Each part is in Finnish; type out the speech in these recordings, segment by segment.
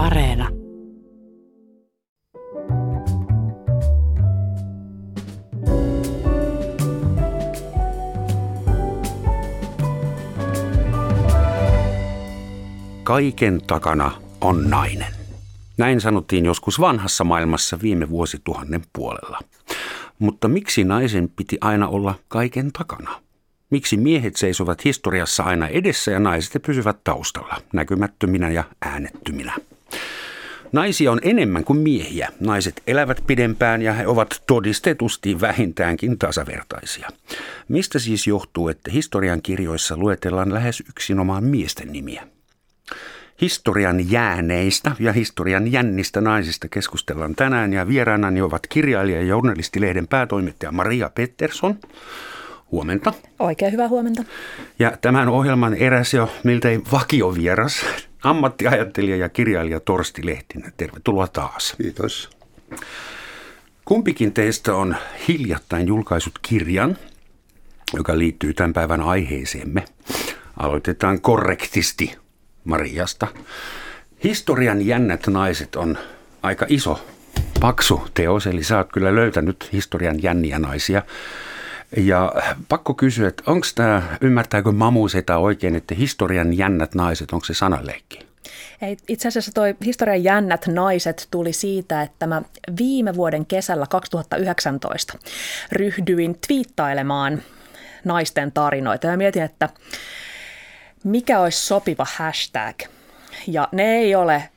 Areena. Kaiken takana on nainen. Näin sanottiin joskus vanhassa maailmassa viime vuosituhannen puolella. Mutta miksi naisen piti aina olla kaiken takana? Miksi miehet seisovat historiassa aina edessä ja naiset pysyvät taustalla, näkymättöminä ja äänettyminä? Naisia on enemmän kuin miehiä. Naiset elävät pidempään ja he ovat todistetusti vähintäänkin tasavertaisia. Mistä siis johtuu, että historian kirjoissa luetellaan lähes yksinomaan miesten nimiä? Historian jääneistä ja historian jännistä naisista keskustellaan tänään ja vieraanani ovat kirjailija ja journalistilehden päätoimittaja Maria Pettersson. Huomenta. Oikein hyvää huomenta. Ja tämän ohjelman eräs jo miltei vakiovieras, ammattiajattelija ja kirjailija Torsti Lehtinen. Tervetuloa taas. Kiitos. Kumpikin teistä on hiljattain julkaisut kirjan, joka liittyy tämän päivän aiheeseemme. Aloitetaan korrektisti Mariasta. Historian jännät naiset on aika iso, paksu teos, eli sä oot kyllä löytänyt historian jänniä naisia. Ja pakko kysyä, että onko tämä, ymmärtääkö Mamu sitä oikein, että historian jännät naiset, onko se sanaleikki? Ei, itse asiassa toi historian jännät naiset tuli siitä, että mä viime vuoden kesällä 2019 ryhdyin twiittailemaan naisten tarinoita. Ja mietin, että mikä olisi sopiva hashtag. Ja ne ei ole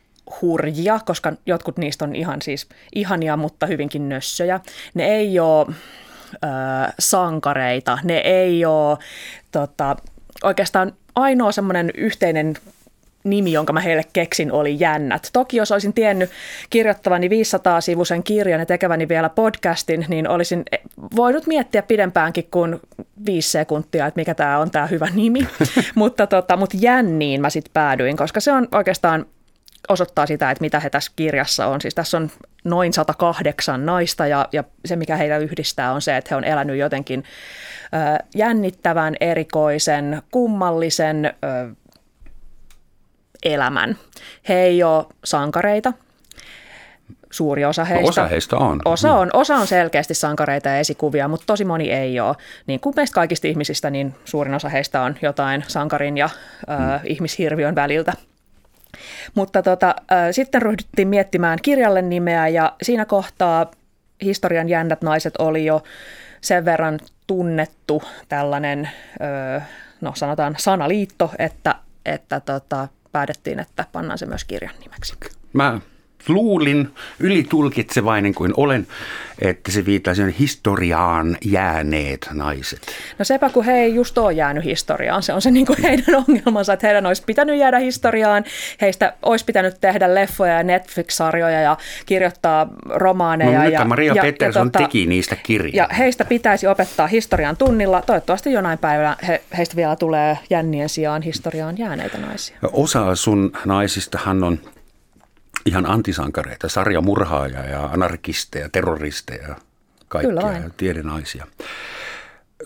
hurjia, koska jotkut niistä on ihan siis ihania, mutta hyvinkin nössöjä. Ne ei ole ö, sankareita, ne ei ole tota, oikeastaan ainoa semmoinen yhteinen nimi, jonka mä heille keksin, oli Jännät. Toki jos olisin tiennyt kirjoittavani 500-sivuisen kirjan ja tekeväni vielä podcastin, niin olisin voinut miettiä pidempäänkin kuin viisi sekuntia, että mikä tämä on tämä hyvä nimi. mutta, tota, mutta Jänniin mä sitten päädyin, koska se on oikeastaan osoittaa sitä, että mitä he tässä kirjassa on. Siis tässä on noin 108 naista ja, ja se, mikä heitä yhdistää, on se, että he on elänyt jotenkin ö, jännittävän, erikoisen, kummallisen ö, elämän. He ei ole sankareita, suuri osa heistä. No osa heistä on. Osa on, osa on selkeästi sankareita ja esikuvia, mutta tosi moni ei ole. Niin kuin meistä kaikista ihmisistä, niin suurin osa heistä on jotain sankarin ja ö, hmm. ihmishirviön väliltä. Mutta tota, ö, sitten ryhdyttiin miettimään kirjalle nimeä ja siinä kohtaa historian jännät naiset oli jo sen verran tunnettu tällainen, ö, no sanotaan sanaliitto, että, että tota, päätettiin, että pannaan se myös kirjan nimeksi. Mä luulin, ylitulkitsevainen kuin olen, että se viittaa sen historiaan jääneet naiset. No sepä kun he ei just ole jäänyt historiaan, se on se niin kuin heidän ongelmansa, että heidän olisi pitänyt jäädä historiaan, heistä olisi pitänyt tehdä leffoja ja Netflix-sarjoja ja kirjoittaa romaaneja. No, ja, Maria ja, Pettersson ja, tota, teki niistä kirjaa. Ja heistä pitäisi opettaa historian tunnilla. Toivottavasti jonain päivänä he, heistä vielä tulee jännien sijaan historiaan jääneitä naisia. Osa sun naisistahan on ihan antisankareita, sarjamurhaaja ja anarkisteja, terroristeja, kaikkia ja tiedenaisia.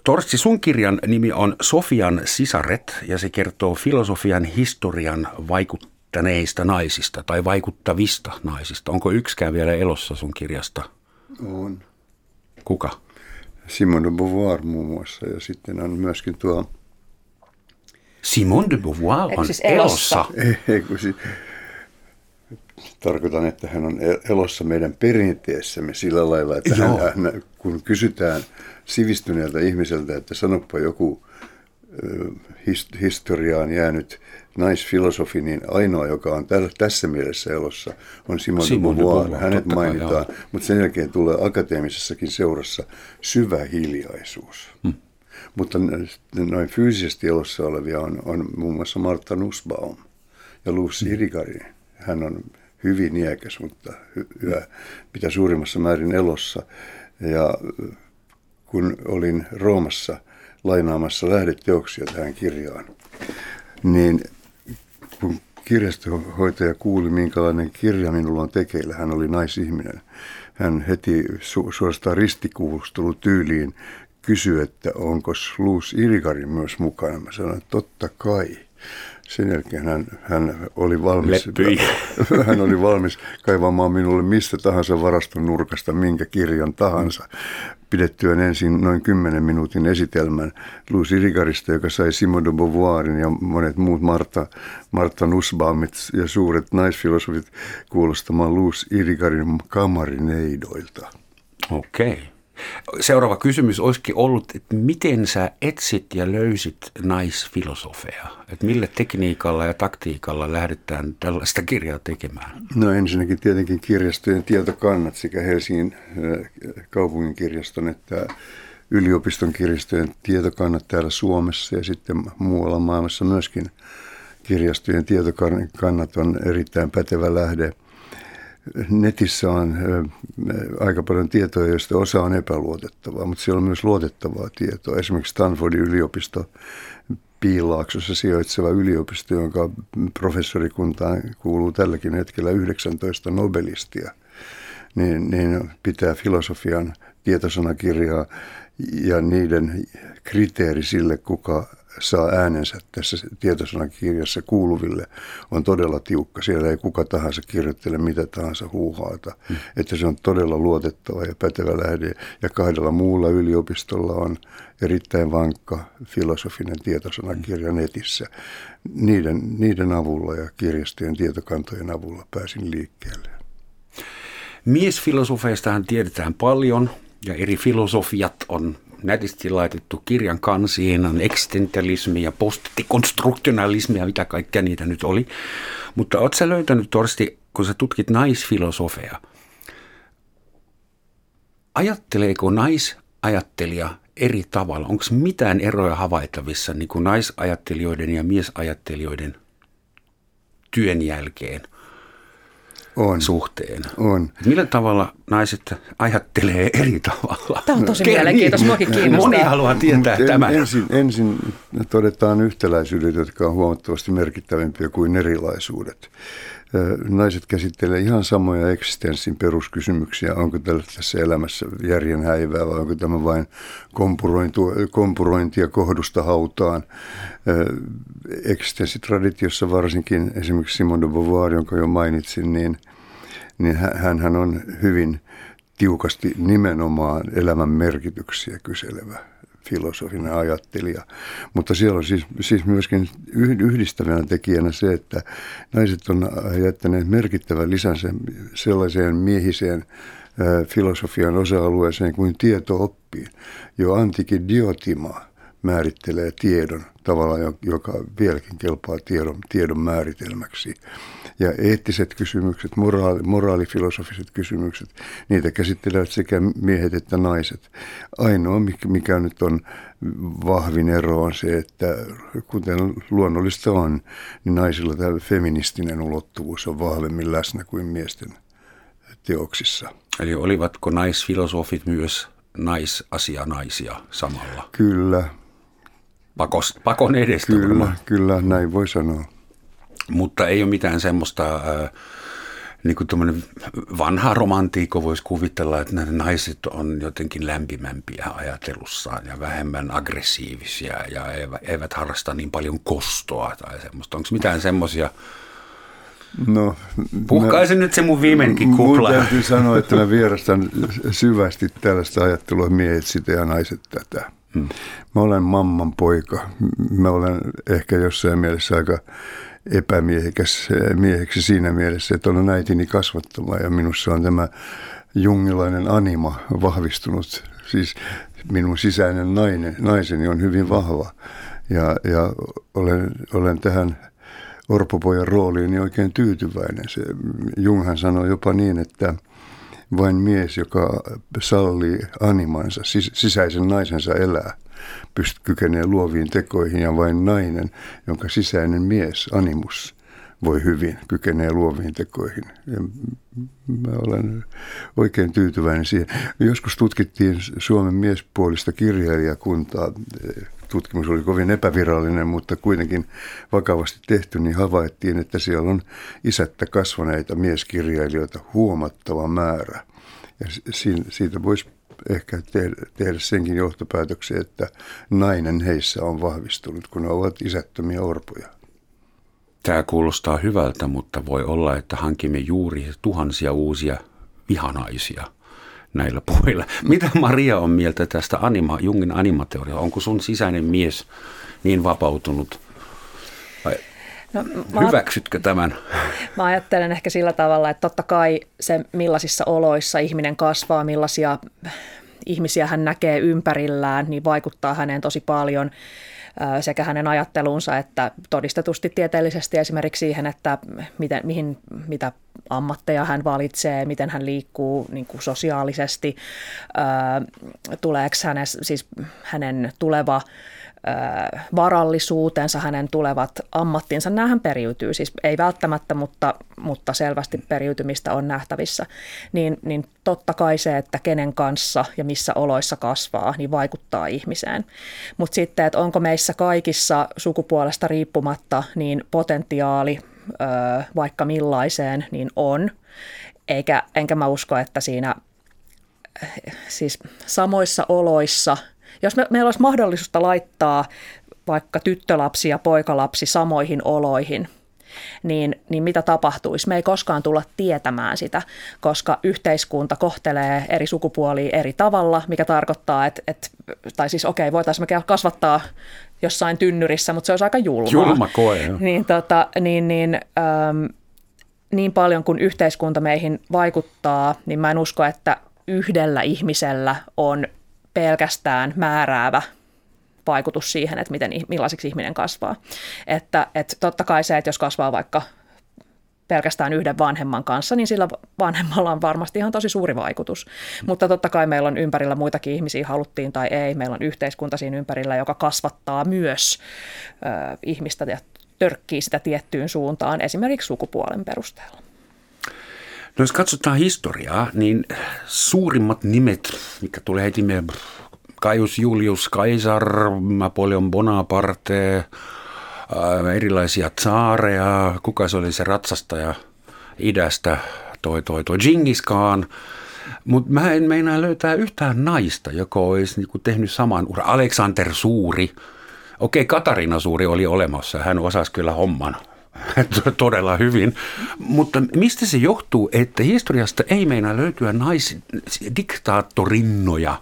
Torsti, sun kirjan nimi on Sofian sisaret ja se kertoo filosofian historian vaikuttaneista naisista tai vaikuttavista naisista. Onko yksikään vielä elossa sun kirjasta? On. Kuka? Simone de Beauvoir muun muassa ja sitten on myöskin tuo... Simone de Beauvoir on siis elossa? elossa? Ei, ei kun si- tarkoitan, että hän on elossa meidän perinteessämme sillä lailla, että hän, hän, kun kysytään sivistyneeltä ihmiseltä, että sanoppa joku hist- historiaan jäänyt naisfilosofi, niin ainoa, joka on täl- tässä mielessä elossa, on Simon, Simon de Beauvoir. Hänet mainitaan, kai, mutta sen jälkeen tulee akateemisessakin seurassa syvä hiljaisuus. Hmm. Mutta noin fyysisesti elossa olevia on, on muun muassa Martha Nussbaum ja Lucy hmm. Irigari. Hän on hyvin iäkäs, mutta yhä mitä suurimmassa määrin elossa. Ja kun olin Roomassa lainaamassa lähdeteoksia tähän kirjaan, niin kun kirjastohoitaja kuuli, minkälainen kirja minulla on tekeillä, hän oli naisihminen. Hän heti su- suorastaan ristikuulustelu tyyliin kysyi, että onko Luus Irikarin myös mukana. Mä sanoin, että totta kai. Sen jälkeen hän, hän, oli valmis, Leppyi. hän oli valmis kaivamaan minulle mistä tahansa varaston nurkasta minkä kirjan tahansa. Pidettyään ensin noin 10 minuutin esitelmän Lucy Rigarista, joka sai Simone de Beauvoirin ja monet muut Marta, Marta Nussbaumit ja suuret naisfilosofit kuulostamaan Lucy Irigarin kamarineidoilta. Okei. Okay. Seuraava kysymys olisikin ollut, että miten sä etsit ja löysit naisfilosofeja? Että millä tekniikalla ja taktiikalla lähdetään tällaista kirjaa tekemään? No ensinnäkin tietenkin kirjastojen tietokannat sekä Helsingin äh, kaupungin kirjaston että yliopiston kirjastojen tietokannat täällä Suomessa ja sitten muualla maailmassa myöskin kirjastojen tietokannat on erittäin pätevä lähde – netissä on aika paljon tietoja, joista osa on epäluotettavaa, mutta siellä on myös luotettavaa tietoa. Esimerkiksi Stanfordin yliopisto Piilaaksossa sijoitseva yliopisto, jonka professorikuntaan kuuluu tälläkin hetkellä 19 Nobelistia, niin, niin pitää filosofian tietosanakirjaa ja niiden kriteeri sille, kuka saa äänensä tässä tietosanakirjassa kuuluville on todella tiukka. Siellä ei kuka tahansa kirjoittele mitä tahansa huuhaata. Hmm. Että se on todella luotettava ja pätevä lähde. Ja kahdella muulla yliopistolla on erittäin vankka filosofinen tietosanakirja hmm. netissä. Niiden, niiden avulla ja kirjastojen tietokantojen avulla pääsin liikkeelle. Miesfilosofeistahan tiedetään paljon ja eri filosofiat on nätisti laitettu kirjan kansiin, on eksistentialismi ja postkonstruktionalismi ja mitä kaikkea niitä nyt oli. Mutta oletko löytänyt, Torsti, kun sä tutkit naisfilosofeja, ajatteleeko naisajattelija eri tavalla? Onko mitään eroja havaittavissa niin kuin naisajattelijoiden ja miesajattelijoiden työn jälkeen – on. suhteen. On. Millä tavalla naiset ajattelee eri tavalla? Tämä on tosi Kerran, mielenkiintoista, niin. kiinnostaa. Moni haluaa tietää en, tämän. Ensin, ensin todetaan yhtäläisyydet, jotka on huomattavasti merkittävämpiä kuin erilaisuudet. Naiset käsittelee ihan samoja eksistenssin peruskysymyksiä. Onko tässä elämässä järjen häivää vai onko tämä vain kompurointia kohdusta hautaan? Eksistenssitraditiossa varsinkin esimerkiksi Simone de Beauvoir, jonka jo mainitsin, niin, niin hän on hyvin tiukasti nimenomaan elämän merkityksiä kyselevä filosofinen ajattelija. Mutta siellä on siis, siis myöskin yhdistävänä tekijänä se, että naiset on jättäneet merkittävän lisänsä sellaiseen miehiseen filosofian osa-alueeseen kuin tietooppiin. Jo antikin Diotima määrittelee tiedon tavalla, joka vieläkin kelpaa tiedon, tiedon määritelmäksi. Ja eettiset kysymykset, moraali, moraalifilosofiset kysymykset, niitä käsittelevät sekä miehet että naiset. Ainoa, mikä nyt on vahvin ero on se, että kuten luonnollista on, niin naisilla tämä feministinen ulottuvuus on vahvemmin läsnä kuin miesten teoksissa. Eli olivatko naisfilosofit myös naisasianaisia samalla? Kyllä, Pakos, pakon edestä Kyllä, varmaan. kyllä, näin voi sanoa. Mutta ei ole mitään semmoista, äh, niin kuin vanha romantiikko voisi kuvitella, että nämä naiset on jotenkin lämpimämpiä ajatelussaan ja vähemmän aggressiivisia ja eivät, harrasta niin paljon kostoa tai semmoista. Onko mitään semmoisia... No, Puhkaisi nyt se mun viimeinenkin kupla. Mun täytyy sanoa, että mä vierastan syvästi tällaista ajattelua miehet sitä ja naiset tätä. Hmm. Mä olen mamman poika. Mä olen ehkä jossain mielessä aika epämiehekäs mieheksi siinä mielessä, että olen äitini kasvattama ja minussa on tämä jungilainen anima vahvistunut. Siis minun sisäinen nainen, naiseni on hyvin vahva ja, ja olen, olen tähän orpopojan rooliin oikein tyytyväinen. Se, Junghan sanoi jopa niin, että – vain mies, joka sallii animansa, sis- sisäisen naisensa elää, pyst- kykenee luoviin tekoihin ja vain nainen, jonka sisäinen mies, animus, voi hyvin, kykenee luoviin tekoihin. Ja mä olen oikein tyytyväinen siihen. Joskus tutkittiin Suomen miespuolista kirjailijakuntaa tutkimus oli kovin epävirallinen, mutta kuitenkin vakavasti tehty, niin havaittiin, että siellä on isättä kasvaneita mieskirjailijoita huomattava määrä. Ja siitä voisi ehkä tehdä senkin johtopäätöksen, että nainen heissä on vahvistunut, kun ne ovat isättömiä orpoja. Tämä kuulostaa hyvältä, mutta voi olla, että hankimme juuri tuhansia uusia vihanaisia näillä puheilla. Mitä Maria on mieltä tästä anima, Jungin animateoriaa? Onko sun sisäinen mies niin vapautunut? No, mä, hyväksytkö tämän? Mä ajattelen ehkä sillä tavalla, että totta kai se millaisissa oloissa ihminen kasvaa, millaisia ihmisiä hän näkee ympärillään, niin vaikuttaa häneen tosi paljon sekä hänen ajatteluunsa että todistetusti tieteellisesti esimerkiksi siihen, että miten, mihin, mitä ammatteja hän valitsee, miten hän liikkuu niin kuin sosiaalisesti, tuleeko hänen, siis hänen tuleva varallisuutensa, hänen tulevat ammattinsa, näähän periytyy, siis ei välttämättä, mutta, mutta selvästi periytymistä on nähtävissä, niin, niin totta kai se, että kenen kanssa ja missä oloissa kasvaa, niin vaikuttaa ihmiseen. Mutta sitten, että onko meissä kaikissa sukupuolesta riippumatta niin potentiaali vaikka millaiseen, niin on. Eikä, enkä mä usko, että siinä siis samoissa oloissa – jos me, meillä olisi mahdollisuutta laittaa vaikka tyttölapsi ja poikalapsi samoihin oloihin, niin, niin mitä tapahtuisi? Me ei koskaan tulla tietämään sitä, koska yhteiskunta kohtelee eri sukupuolia eri tavalla, mikä tarkoittaa, että, että tai siis okei, okay, voitaisiin me kasvattaa jossain tynnyrissä, mutta se olisi aika julmaa. Julma koe, jo. Niin, tota, niin, niin, äm, niin paljon kuin yhteiskunta meihin vaikuttaa, niin mä en usko, että yhdellä ihmisellä on pelkästään määräävä vaikutus siihen, että miten, millaiseksi ihminen kasvaa. Että, että totta kai se, että jos kasvaa vaikka pelkästään yhden vanhemman kanssa, niin sillä vanhemmalla on varmasti ihan tosi suuri vaikutus. Mutta totta kai meillä on ympärillä muitakin ihmisiä, haluttiin tai ei. Meillä on yhteiskunta siinä ympärillä, joka kasvattaa myös ö, ihmistä ja törkkii sitä tiettyyn suuntaan, esimerkiksi sukupuolen perusteella. No jos katsotaan historiaa, niin suurimmat nimet, mikä tulee heti mieleen, Kaius Julius Caesar, Napoleon Bonaparte, erilaisia tsaareja, kuka se oli se ratsastaja idästä, toi toi toi Genghis Khan. Mutta mä en meinaa löytää yhtään naista, joka olisi niinku tehnyt saman uran. Alexander Suuri. Okei, Katarina Suuri oli olemassa. Hän osasi kyllä homman todella hyvin. Mutta mistä se johtuu, että historiasta ei meinaa löytyä naisdiktaattorinnoja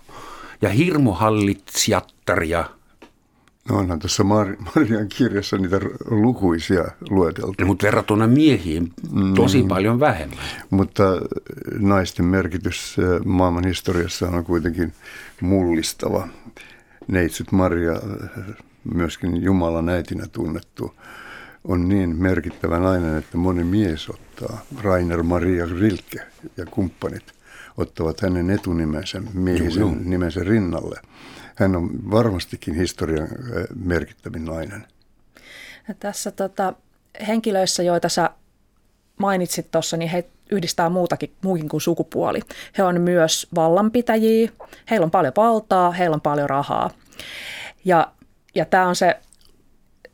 ja hirmuhallitsjattaria? No onhan tuossa Mar- Marian kirjassa niitä lukuisia lueteltu. Mutta verrattuna miehiin tosi mm. paljon vähemmän. Mutta naisten merkitys maailman historiassa on kuitenkin mullistava. Neitsyt Maria, myöskin Jumalan äitinä tunnettu, on niin merkittävä nainen, että moni mies ottaa, Rainer Maria Rilke ja kumppanit ottavat hänen etunimensä, miehisen Juu, nimensä rinnalle. Hän on varmastikin historian merkittävin nainen. Ja tässä tota, henkilöissä, joita sä mainitsit tuossa, niin he yhdistää muutakin, muukin kuin sukupuoli. He on myös vallanpitäjiä, heillä on paljon valtaa, heillä on paljon rahaa. Ja, ja tämä on se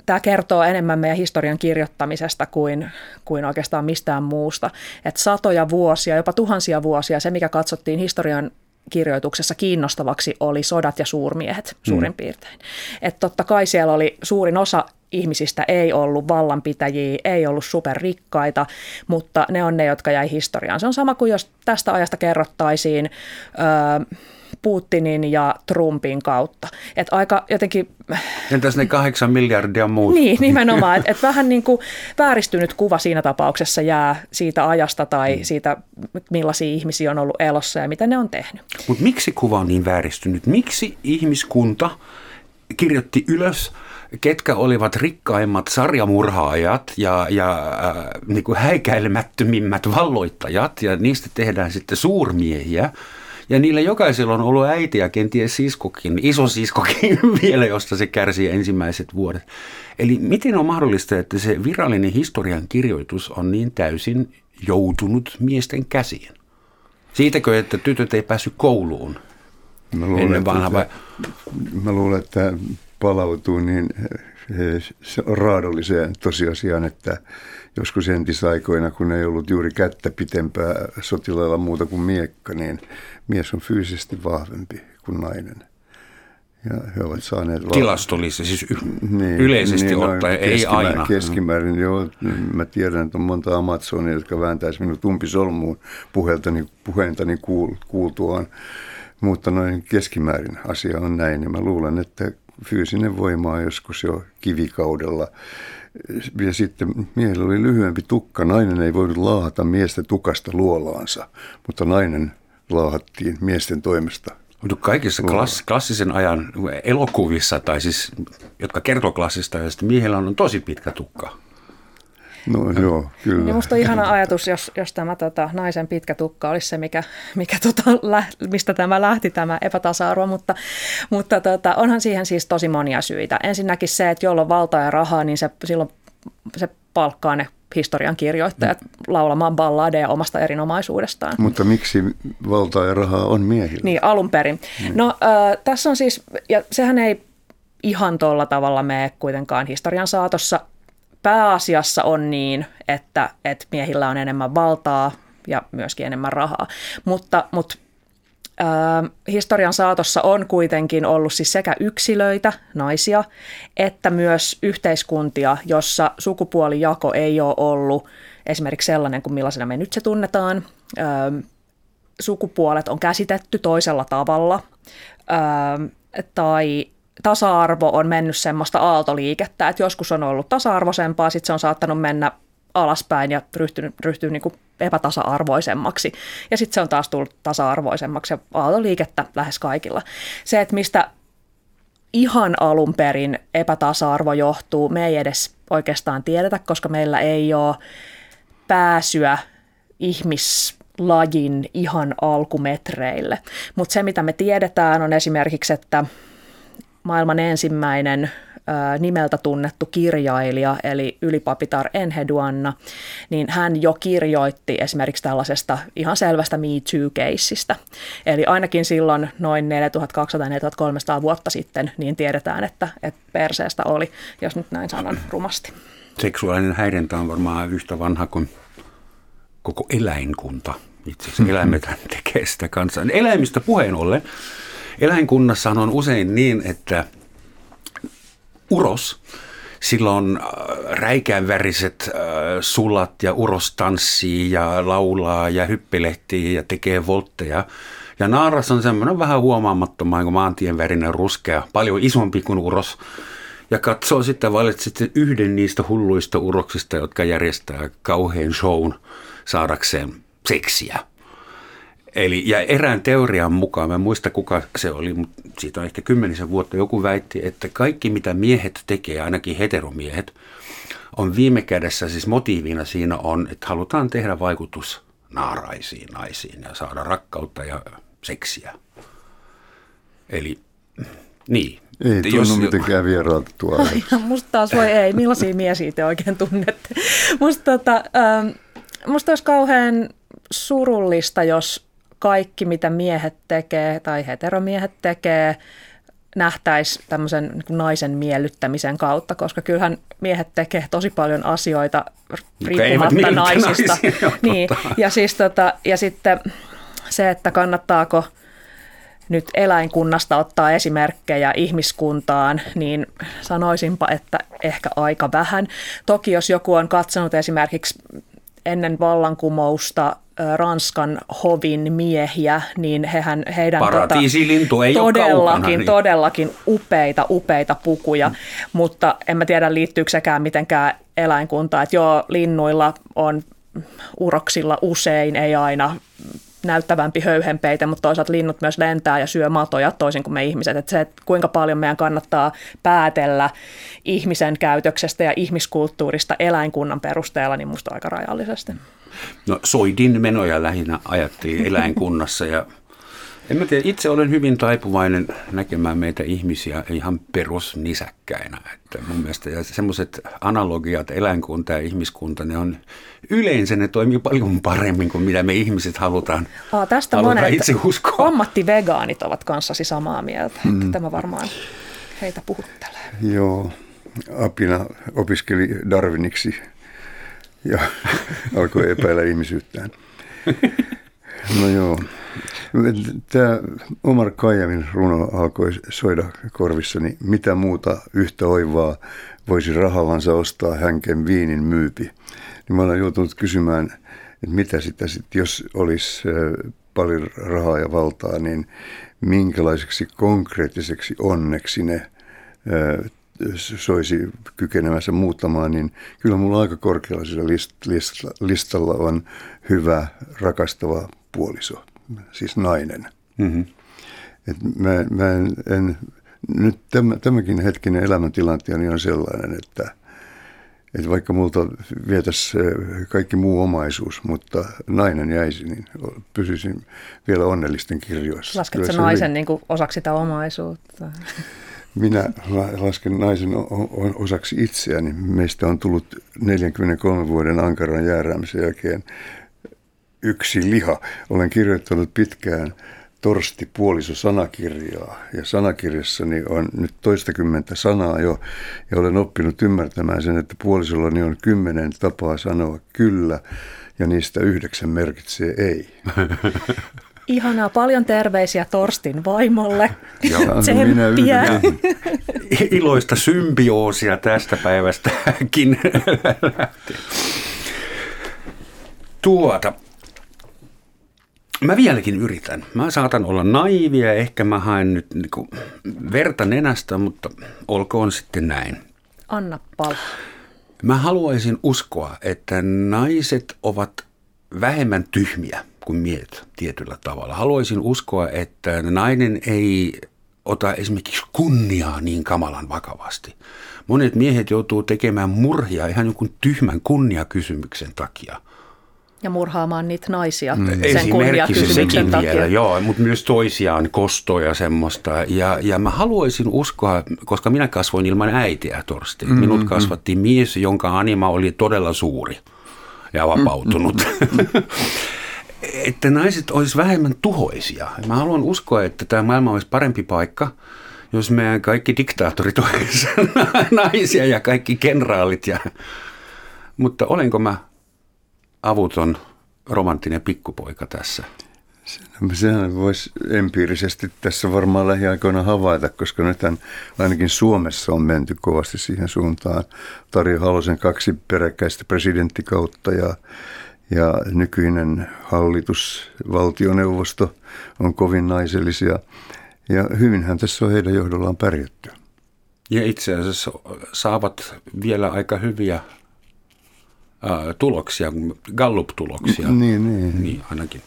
tämä kertoo enemmän meidän historian kirjoittamisesta kuin, kuin oikeastaan mistään muusta. Et satoja vuosia, jopa tuhansia vuosia, se mikä katsottiin historian kirjoituksessa kiinnostavaksi oli sodat ja suurmiehet suurin mm. piirtein. Et totta kai siellä oli suurin osa ihmisistä ei ollut vallanpitäjiä, ei ollut superrikkaita, mutta ne on ne, jotka jäi historiaan. Se on sama kuin jos tästä ajasta kerrottaisiin... Öö, Putinin ja Trumpin kautta. Et aika jotenkin... Entäs ne kahdeksan miljardia muuta? niin, nimenomaan. Että et vähän niin kuin vääristynyt kuva siinä tapauksessa jää siitä ajasta tai mm. siitä, millaisia ihmisiä on ollut elossa ja mitä ne on tehnyt. Mutta miksi kuva on niin vääristynyt? Miksi ihmiskunta kirjoitti ylös ketkä olivat rikkaimmat sarjamurhaajat ja, ja äh, niin kuin häikäilemättömimmät valloittajat, ja niistä tehdään sitten suurmiehiä. Ja niillä jokaisella on ollut äiti ja kenties siskokin, iso siskokin vielä, josta se kärsii ensimmäiset vuodet. Eli miten on mahdollista, että se virallinen historian kirjoitus on niin täysin joutunut miesten käsiin? Siitäkö, että tytöt ei päässyt kouluun mä luulen, ennen vanha vai? Mä luulen, että palautuu niin raadolliseen tosiasiaan, että joskus entisaikoina, kun ei ollut juuri kättä pitempää sotilailla muuta kuin miekka, niin mies on fyysisesti vahvempi kuin nainen. Ja he ovat saaneet... Tilastollisesti, siis y- niin, yleisesti niin, ottaen, ei keskimäärin, aina. Keskimäärin, joo. Mä tiedän, että on monta Amazonia, jotka vääntäisi minut umpisolmuun puheeltani, puheentani kuul, kuultuaan. Mutta noin keskimäärin asia on näin, ja mä luulen, että fyysinen voima on joskus jo kivikaudella. Ja sitten miehellä oli lyhyempi tukka. Nainen ei voinut laahata miesten tukasta luolaansa, mutta nainen laahattiin miesten toimesta mutta kaikissa klass, klassisen ajan elokuvissa, tai siis, jotka kertoo klassista ajasta, miehellä on tosi pitkä tukka. No joo, kyllä. Ja musta on ihana ajatus, jos, jos tämä tota, naisen pitkä tukka olisi se, mikä, mikä tota, lä, mistä tämä lähti, tämä epätasa-arvo, mutta, mutta tota, onhan siihen siis tosi monia syitä. Ensinnäkin se, että jolla on valtaa ja rahaa, niin se, silloin se palkkaa ne historian kirjoittajat laulamaan balladeja omasta erinomaisuudestaan. Mutta miksi valtaa ja rahaa on miehillä? Niin, alun perin. Mm. No äh, tässä on siis, ja sehän ei ihan tuolla tavalla mene kuitenkaan historian saatossa. Pääasiassa on niin, että, että miehillä on enemmän valtaa ja myöskin enemmän rahaa. Mutta, mutta historian saatossa on kuitenkin ollut siis sekä yksilöitä, naisia, että myös yhteiskuntia, jossa sukupuolijako ei ole ollut esimerkiksi sellainen kuin millaisena me nyt se tunnetaan. sukupuolet on käsitetty toisella tavalla tai tasa-arvo on mennyt semmoista aaltoliikettä, että joskus on ollut tasa-arvoisempaa, sitten se on saattanut mennä alaspäin ja ryhtynyt, ryhtynyt niin kuin epätasa-arvoisemmaksi. Ja sitten se on taas tullut tasa-arvoisemmaksi ja aaltoliikettä lähes kaikilla. Se, että mistä ihan alun perin epätasa-arvo johtuu, me ei edes oikeastaan tiedetä, koska meillä ei ole pääsyä ihmislajin ihan alkumetreille. Mutta se, mitä me tiedetään, on esimerkiksi, että maailman ensimmäinen nimeltä tunnettu kirjailija, eli ylipapitar Enheduanna, niin hän jo kirjoitti esimerkiksi tällaisesta ihan selvästä Me Too-keissistä. Eli ainakin silloin noin 4200-4300 vuotta sitten, niin tiedetään, että, että perseestä oli, jos nyt näin sanon rumasti. Seksuaalinen häirintä on varmaan yhtä vanha kuin koko eläinkunta. Itse asiassa eläimet tekee sitä kanssa. Eläimistä puheen ollen, eläinkunnassa on usein niin, että – uros. Silloin äh, räikään väriset äh, sulat ja uros tanssii ja laulaa ja hyppelehtii ja tekee voltteja. Ja naaras on semmoinen vähän huomaamattoman kuin maantien värinen ruskea, paljon isompi kuin uros. Ja katsoo sitten, valitsit yhden niistä hulluista uroksista, jotka järjestää kauhean shown saadakseen seksiä. Eli, ja erään teorian mukaan, mä en muista kuka se oli, mutta siitä on ehkä kymmenisen vuotta, joku väitti, että kaikki mitä miehet tekee, ainakin heteromiehet, on viime kädessä siis motiivina siinä on, että halutaan tehdä vaikutus naaraisiin naisiin ja saada rakkautta ja seksiä. Eli niin. Ei tunnu jos, mitenkään vieraalta tuolla. Musta taas voi ei. Millaisia miesiä te oikein tunnette? Musta, tota, ähm, musta olisi kauhean surullista, jos kaikki, mitä miehet tekee tai heteromiehet tekee, nähtäisi tämmöisen niin naisen miellyttämisen kautta, koska kyllähän miehet tekee tosi paljon asioita riippumatta naisista. niin, ja, siis tota, ja sitten se, että kannattaako nyt eläinkunnasta ottaa esimerkkejä ihmiskuntaan, niin sanoisinpa, että ehkä aika vähän. Toki jos joku on katsonut esimerkiksi ennen vallankumousta Ranskan hovin miehiä, niin hehän, heidän tota, ei todellakin, kaukana, niin. todellakin upeita, upeita pukuja, mm. mutta en mä tiedä liittyykö sekään mitenkään eläinkuntaan, että joo, linnuilla on uroksilla usein, ei aina näyttävämpi höyhenpeite, mutta toisaalta linnut myös lentää ja syö matoja toisin kuin me ihmiset. Että se, että kuinka paljon meidän kannattaa päätellä ihmisen käytöksestä ja ihmiskulttuurista eläinkunnan perusteella, niin musta aika rajallisesti. No soidin menoja lähinnä ajattiin eläinkunnassa ja en mä tiedä, itse olen hyvin taipuvainen näkemään meitä ihmisiä ihan perusnisäkkäinä. Että mun mielestä ja semmoiset analogiat, eläinkunta ja ihmiskunta, ne on yleensä ne toimii paljon paremmin kuin mitä me ihmiset halutaan, Aa, tästä halutaan monet itse uskoa. ammattivegaanit ovat kanssasi samaa mieltä. Mm. Tämä varmaan heitä puhuttelee. Joo, Apina opiskeli Darwiniksi ja alkoi epäillä ihmisyyttään. No joo. Tämä Omar Kajamin runo alkoi soida korvissani, mitä muuta yhtä oivaa voisi rahallansa ostaa hänken viinin myypi. Niin mä olen joutunut kysymään, että mitä sitä sitten, jos olisi paljon rahaa ja valtaa, niin minkälaiseksi konkreettiseksi onneksi ne soisi kykenemänsä muuttamaan, niin kyllä mulla aika korkealla listalla on hyvä, rakastava puoliso, siis nainen. Mm-hmm. Et mä, mä en, en, nyt tämä, tämäkin hetkinen elämäntilanteeni on sellainen, että, että vaikka multa vietäisi kaikki muu omaisuus, mutta nainen jäisi, niin pysyisin vielä onnellisten kirjoissa. Lasketko naisen niin kuin osaksi sitä omaisuutta? Minä lasken naisen osaksi itseäni. Meistä on tullut 43 vuoden ankaran jääräämisen jälkeen yksi liha. Olen kirjoittanut pitkään Torsti puoliso sanakirjaa ja sanakirjassani on nyt toistakymmentä sanaa jo ja olen oppinut ymmärtämään sen, että puolisollani on kymmenen tapaa sanoa kyllä ja niistä yhdeksän merkitsee ei. Ihanaa, paljon terveisiä Torstin vaimolle. Joo, Tsemppiä. Iloista symbioosia tästä päivästäkin. Tuota, Mä vieläkin yritän. Mä saatan olla naivia, ehkä mä haen nyt niinku verta nenästä, mutta olkoon sitten näin. Anna pala. Mä haluaisin uskoa, että naiset ovat vähemmän tyhmiä kuin miehet tietyllä tavalla. Haluaisin uskoa, että nainen ei ota esimerkiksi kunniaa niin kamalan vakavasti. Monet miehet joutuu tekemään murhia ihan jonkun tyhmän kunniakysymyksen takia. Ja murhaamaan niitä naisia mm. sen kunniakysymyksen takia. Vielä, joo, mutta myös toisiaan kostoja ja semmoista. Ja, ja mä haluaisin uskoa, koska minä kasvoin ilman äitiä Torsti. Mm-hmm. Minut kasvatti mies, jonka anima oli todella suuri ja vapautunut. Mm-hmm. että naiset olisi vähemmän tuhoisia. Mä haluan uskoa, että tämä maailma olisi parempi paikka, jos meidän kaikki diktaattorit olisivat naisia ja kaikki kenraalit. Ja... Mutta olenko mä avuton romanttinen pikkupoika tässä? Sehän voisi empiirisesti tässä varmaan lähiaikoina havaita, koska nythän ainakin Suomessa on menty kovasti siihen suuntaan. Tarja Halosen kaksi peräkkäistä presidenttikautta ja ja nykyinen hallitus, valtioneuvosto on kovin naisellisia ja hyvinhän tässä on heidän johdollaan pärjätty. Ja itse asiassa saavat vielä aika hyviä ää, tuloksia, Gallup-tuloksia. Niin, niin. niin ainakin.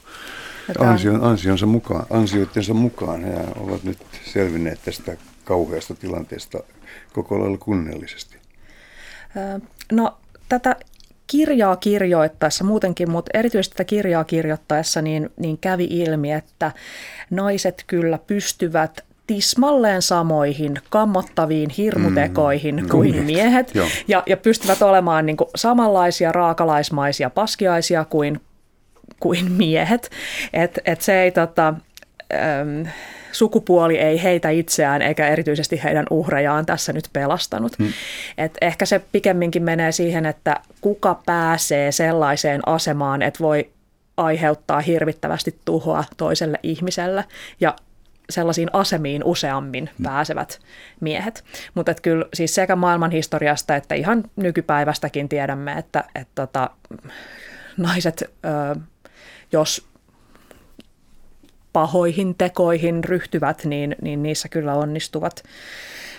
Ansion, ansionsa mukaan, ansioittensa mukaan he ovat nyt selvinneet tästä kauheasta tilanteesta koko lailla kunnellisesti. No tätä kirjaa kirjoittaessa muutenkin, mutta erityisesti tätä kirjaa kirjoittaessa niin, niin kävi ilmi, että naiset kyllä pystyvät tismalleen samoihin kammottaviin hirmutekoihin mm, kuin miehet, miehet ja, ja pystyvät olemaan niin kuin samanlaisia raakalaismaisia paskiaisia kuin, kuin miehet. Et, et se ei tota, äm, sukupuoli ei heitä itseään eikä erityisesti heidän uhrejaan tässä nyt pelastanut. Hmm. Et ehkä se pikemminkin menee siihen, että kuka pääsee sellaiseen asemaan, että voi aiheuttaa hirvittävästi tuhoa toiselle ihmiselle ja sellaisiin asemiin useammin hmm. pääsevät miehet. Mutta kyllä siis sekä maailman historiasta että ihan nykypäivästäkin tiedämme, että, että tota, naiset, ö, jos pahoihin tekoihin ryhtyvät, niin, niin niissä kyllä onnistuvat,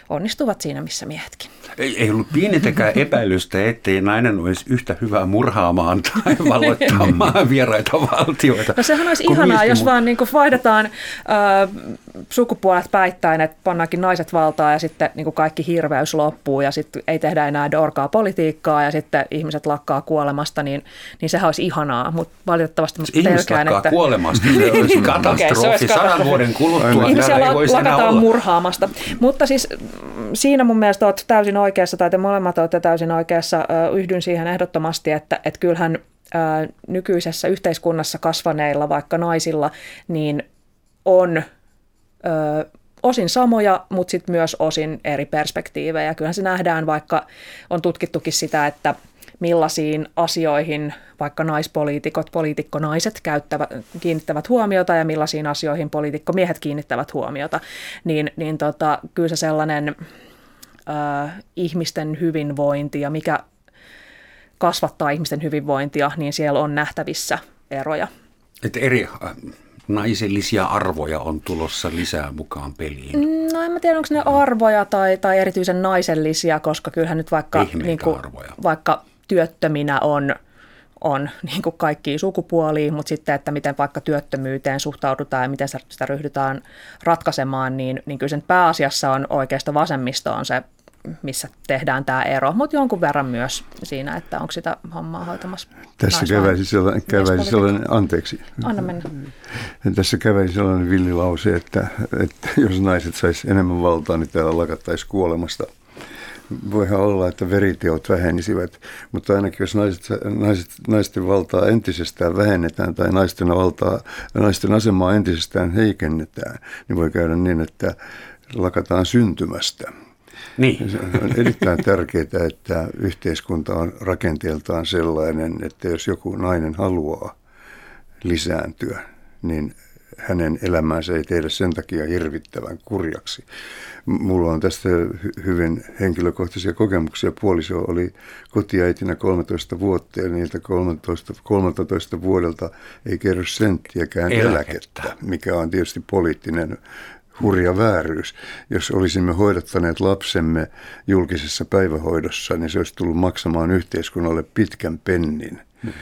onnistuvat siinä, missä miehetkin. Ei, ei ollut pienintäkään epäilystä, ettei nainen olisi yhtä hyvä murhaamaan tai valloittamaan vieraita valtioita. No sehän olisi ihanaa, jos vaan niin vaihdetaan äh, sukupuolet päittäin, että pannaankin naiset valtaa ja sitten niin kuin kaikki hirveys loppuu ja sitten ei tehdä enää dorkaa politiikkaa ja sitten ihmiset lakkaa kuolemasta, niin, niin sehän olisi ihanaa, mutta valitettavasti mä pelkään, että... kuolemasta, se olisi katastrofi. Se Sadan vuoden kuluttua Ihmisiä la- lakataan murhaamasta. Mutta siis mm, siinä mun mielestä olet täysin oikeassa, tai te molemmat olette täysin oikeassa. Yhdyn siihen ehdottomasti, että, että kyllähän nykyisessä yhteiskunnassa kasvaneilla, vaikka naisilla, niin on osin samoja, mutta sitten myös osin eri perspektiivejä. Kyllähän se nähdään, vaikka on tutkittukin sitä, että millaisiin asioihin vaikka naispoliitikot, poliitikkonaiset käyttävät, kiinnittävät huomiota ja millaisiin asioihin poliitikkomiehet kiinnittävät huomiota, niin, niin tota, kyllä se sellainen äh, ihmisten hyvinvointi ja mikä kasvattaa ihmisten hyvinvointia, niin siellä on nähtävissä eroja. Että eri naisellisia arvoja on tulossa lisää mukaan peliin? No en mä tiedä, onko ne arvoja tai, tai erityisen naisellisia, koska kyllähän nyt vaikka, niin kuin, vaikka työttöminä on, on niin kuin kaikki sukupuolia, mutta sitten, että miten vaikka työttömyyteen suhtaudutaan ja miten sitä ryhdytään ratkaisemaan, niin, niin kyllä sen pääasiassa on oikeasta vasemmisto on se missä tehdään tämä ero, mutta jonkun verran myös siinä, että onko sitä hommaa hoitamassa Tässä käväisi sellainen, käväisi sellainen, anteeksi. Anna mennä. Tässä käväisi sellainen villilause, että, että jos naiset sais enemmän valtaa, niin täällä lakattaisi kuolemasta. Voihan olla, että veriteot vähenisivät, mutta ainakin jos naiset, naiset, naisten valtaa entisestään vähennetään tai naisten, valtaa, naisten asemaa entisestään heikennetään, niin voi käydä niin, että lakataan syntymästä. Niin. Se on erittäin tärkeää, että yhteiskunta on rakenteeltaan sellainen, että jos joku nainen haluaa lisääntyä, niin hänen elämäänsä ei tehdä sen takia hirvittävän kurjaksi. Mulla on tästä hyvin henkilökohtaisia kokemuksia. Puoliso oli kotiäitinä 13 vuotta ja niiltä 13, 13 vuodelta ei kerro senttiäkään eläkettä, eläkettä mikä on tietysti poliittinen hurja vääryys. Jos olisimme hoidattaneet lapsemme julkisessa päivähoidossa, niin se olisi tullut maksamaan yhteiskunnalle pitkän pennin. Mm.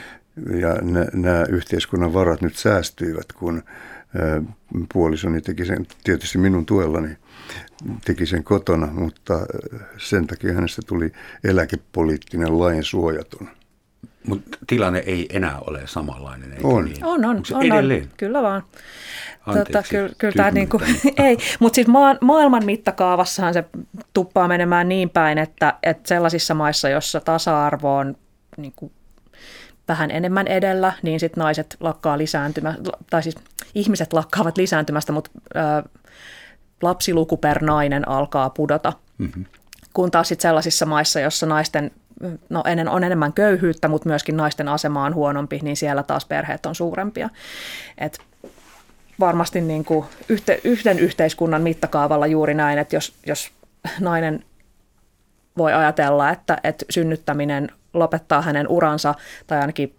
Ja nämä yhteiskunnan varat nyt säästyivät, kun puolisoni teki sen, tietysti minun tuellani, teki sen kotona, mutta sen takia hänestä tuli eläkepoliittinen lain suojaton. Mutta tilanne ei enää ole samanlainen, eikö on. niin? On, on, on, on, kyllä vaan. tota, kyllä, kyllä tämä niin kuin, ei, mutta siis maa, maailman mittakaavassahan se tuppaa menemään niin päin, että, että sellaisissa maissa, jossa tasa-arvo on niin kuin vähän enemmän edellä, niin sitten naiset lakkaa lisääntymä, tai siis ihmiset lakkaavat lisääntymästä, mutta ö, lapsiluku per nainen alkaa pudota. Mm-hmm. Kun taas sitten sellaisissa maissa, jossa naisten no ennen, on enemmän köyhyyttä, mutta myöskin naisten asema on huonompi, niin siellä taas perheet on suurempia. Et varmasti niin kuin yhte, yhden yhteiskunnan mittakaavalla juuri näin, että jos, jos nainen voi ajatella, että, että synnyttäminen lopettaa hänen uransa tai ainakin